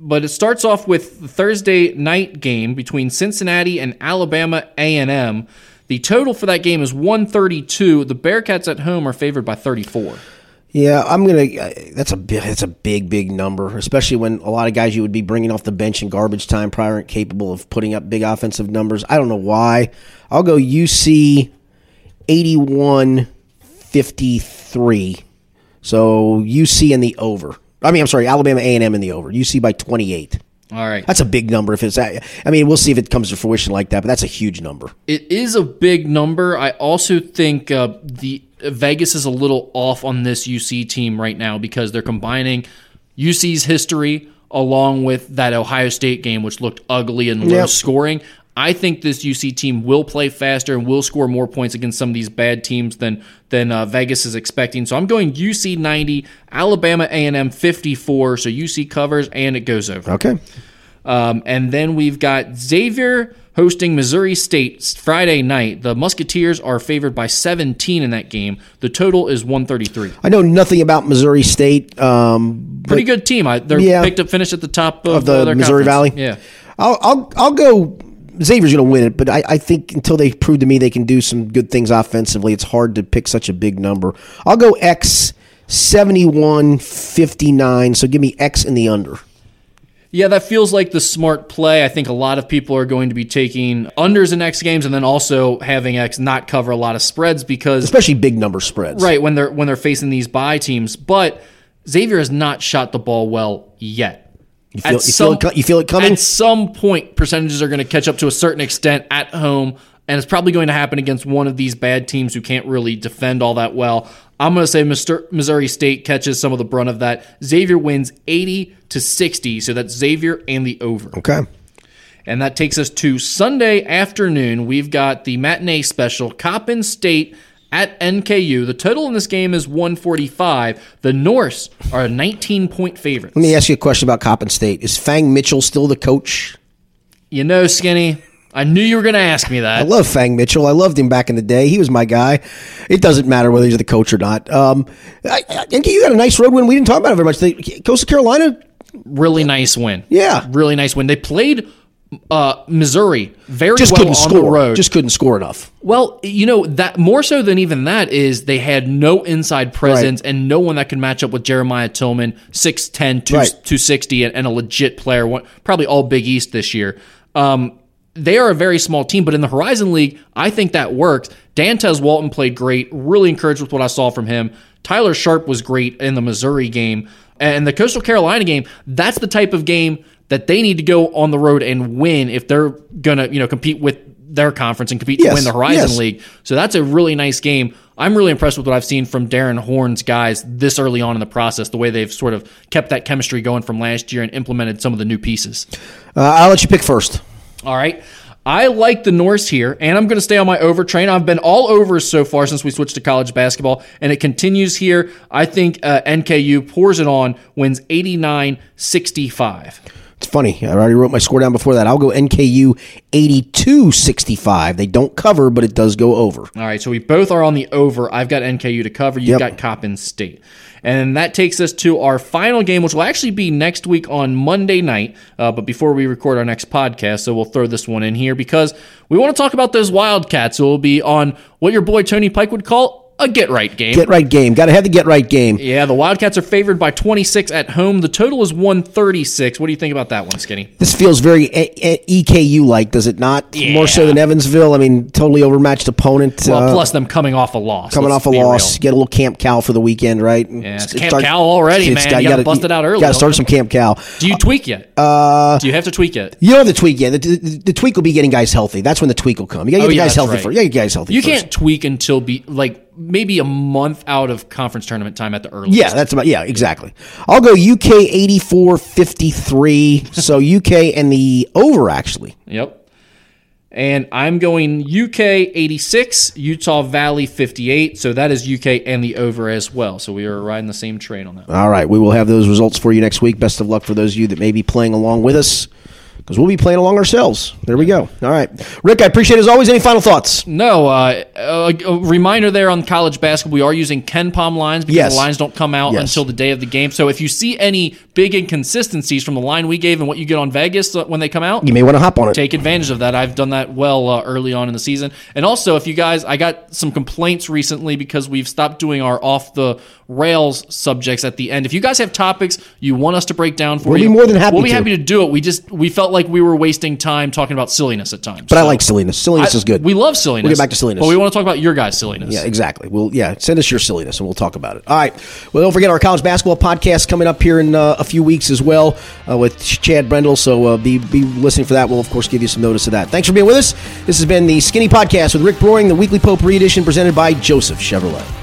But it starts off with the Thursday night game between Cincinnati and Alabama A&M. The total for that game is 132. The Bearcats at home are favored by 34. Yeah, I'm gonna. That's a. That's a big, big number, especially when a lot of guys you would be bringing off the bench in garbage time prior aren't capable of putting up big offensive numbers. I don't know why. I'll go UC 81 53. So UC in the over. I mean, I'm sorry, Alabama A&M in the over. UC by 28. All right. That's a big number. If it's, that- I mean, we'll see if it comes to fruition like that, but that's a huge number. It is a big number. I also think uh, the Vegas is a little off on this UC team right now because they're combining UC's history along with that Ohio State game, which looked ugly and low Yep. scoring. I think this UC team will play faster and will score more points against some of these bad teams than than uh, Vegas is expecting. So I'm going UC 90, Alabama A&M 54. So UC covers and it goes over. Okay. Um, and then we've got Xavier hosting Missouri State Friday night. The Musketeers are favored by 17 in that game. The total is 133. I know nothing about Missouri State. Um, Pretty good team. I, they're Yeah. picked up, finished at the top of, of the uh, Missouri conference. Valley. Yeah. I'll I'll I'll go. Xavier's going to win it, but I, I think until they prove to me they can do some good things offensively, it's hard to pick such a big number. I'll go X 71 59. So give me X in the under. Yeah, that feels like the smart play. I think a lot of people are going to be taking unders in X games and then also having X not cover a lot of spreads because Especially big number spreads. right when they're when they're facing these buy teams. But Xavier has not shot the ball well yet. You feel, you, feel it, you feel it coming? At some point, percentages are going to catch up to a certain extent at home, and it's probably going to happen against one of these bad teams who can't really defend all that well. I'm going to say Mr. Missouri State catches some of the brunt of that. Xavier wins 80 to 60, so that's Xavier and the over. Okay. And that takes us to Sunday afternoon. We've got the matinee special, Coppin State at NKU. The total in this game is 145. The Norse are a 19 point favorite. Let me ask you a question about Coppin State. Is Fang Mitchell still the coach? You know, Skinny, I knew you were going to ask me that. I love Fang Mitchell. I loved him back in the day. He was my guy. It doesn't matter whether he's the coach or not. Um, I, I, NKU got a nice road win. We didn't talk about it very much. They, Coastal Carolina, Really nice win. Yeah. Really nice win. They played uh, Missouri very just well couldn't on score. the road. Just couldn't score enough. Well, you know that more so than even that is they had no inside presence and no one that could match up with Jeremiah Tilmon, 6'10", two- Right. 260, and, and a legit player. One, probably all Big East this year. Um, they are a very small team, but in the Horizon League, I think that works. Dantez Walton played great. Really encouraged with what I saw from him. Tyler Sharpe was great in the Missouri game. And the Coastal Carolina game, that's the type of game that they need to go on the road and win if they're gonna, you know, compete with their conference and compete Yes, to win the Horizon yes. League. So that's a really nice game. I'm really impressed with what I've seen from Darrin Horn's guys this early on in the process, the way they've sort of kept that chemistry going from last year and implemented some of the new pieces. Uh, I'll let you pick first. All right. I like the Norse here, and I'm going to stay on my over train. I've been all over so far since we switched to college basketball, and it continues here. I think uh, NKU pours it on, wins 89 65. It's funny. I already wrote my score down before that. I'll go NKU 82-65. They don't cover, but it does go over. All right, so we both are on the over. I've got NKU to cover. You've Yep. got Coppin State. And that takes us to our final game, which will actually be next week on Monday night. Uh, but before we record our next podcast, so we'll throw this one in here because we want to talk about those Wildcats. So we'll be on what your boy Tony Pike would call a get right game. Get right game. Got to have the get right game. yeah, the Wildcats are favored by 26 at home. The total is 136. What do you think about that one, Skinny? This feels very EKU like, does it not? Yeah. More so than Evansville. I mean, totally overmatched opponent. Well, uh, plus them coming off a loss. coming let's off a loss, real. get a little Camp Cal for the weekend, right? Yeah, it's Camp Cal already, man. You gotta bust it out early, Got to start some Camp Cal. Do you tweak yet? Uh, do you have to tweak yet? You don't have the tweak yet. The, the, the tweak will be getting guys healthy. That's when the tweak will come. You got to get Oh, the yeah, guys that's healthy right. first. You got to get guys healthy. You can't tweak until be like maybe a month out of conference tournament time at the earliest. Yeah, that's about yeah, exactly. I'll go UK 84-53. so UK and the over actually. Yep. And I'm going UK 86, Utah Valley 58. So that is UK and the over as well. So we are riding the same train on that. All right, we will have those results for you next week. Best of luck for those of you that may be playing along with us because we'll be playing along ourselves. There we go. All right, Rick, I appreciate it as always. Any final thoughts? No, uh, a, a reminder there on college basketball, we are using KenPom lines because Yes. the lines don't come out Yes. until the day of the game. So if you see any big inconsistencies from the line we gave and what you get on Vegas uh, when they come out, You may want to hop on it. take advantage of that. I've done that well uh, early on in the season. And also, if you guys, I got some complaints recently because we've stopped doing our off the rails subjects at the end. If you guys have topics you want us to break down for We'll you, be more than happy We'll be to. happy to do it. We just we felt like we were wasting time talking about silliness at times. but I like silliness. Silliness is good. We love silliness. We'll get back to silliness. but we want to talk about your guys' silliness. Yeah, exactly. Well, yeah, send us your silliness and we'll talk about it. All right. Well, don't forget our college basketball podcast coming up here in uh, a few weeks as well uh, with Chad Brendel. So uh, be be listening for that. We'll of course give you some notice of that. Thanks for being with us. This has been the Skinny Podcast with Rick Broering, the weekly Potpourri edition presented by Joseph Chevrolet.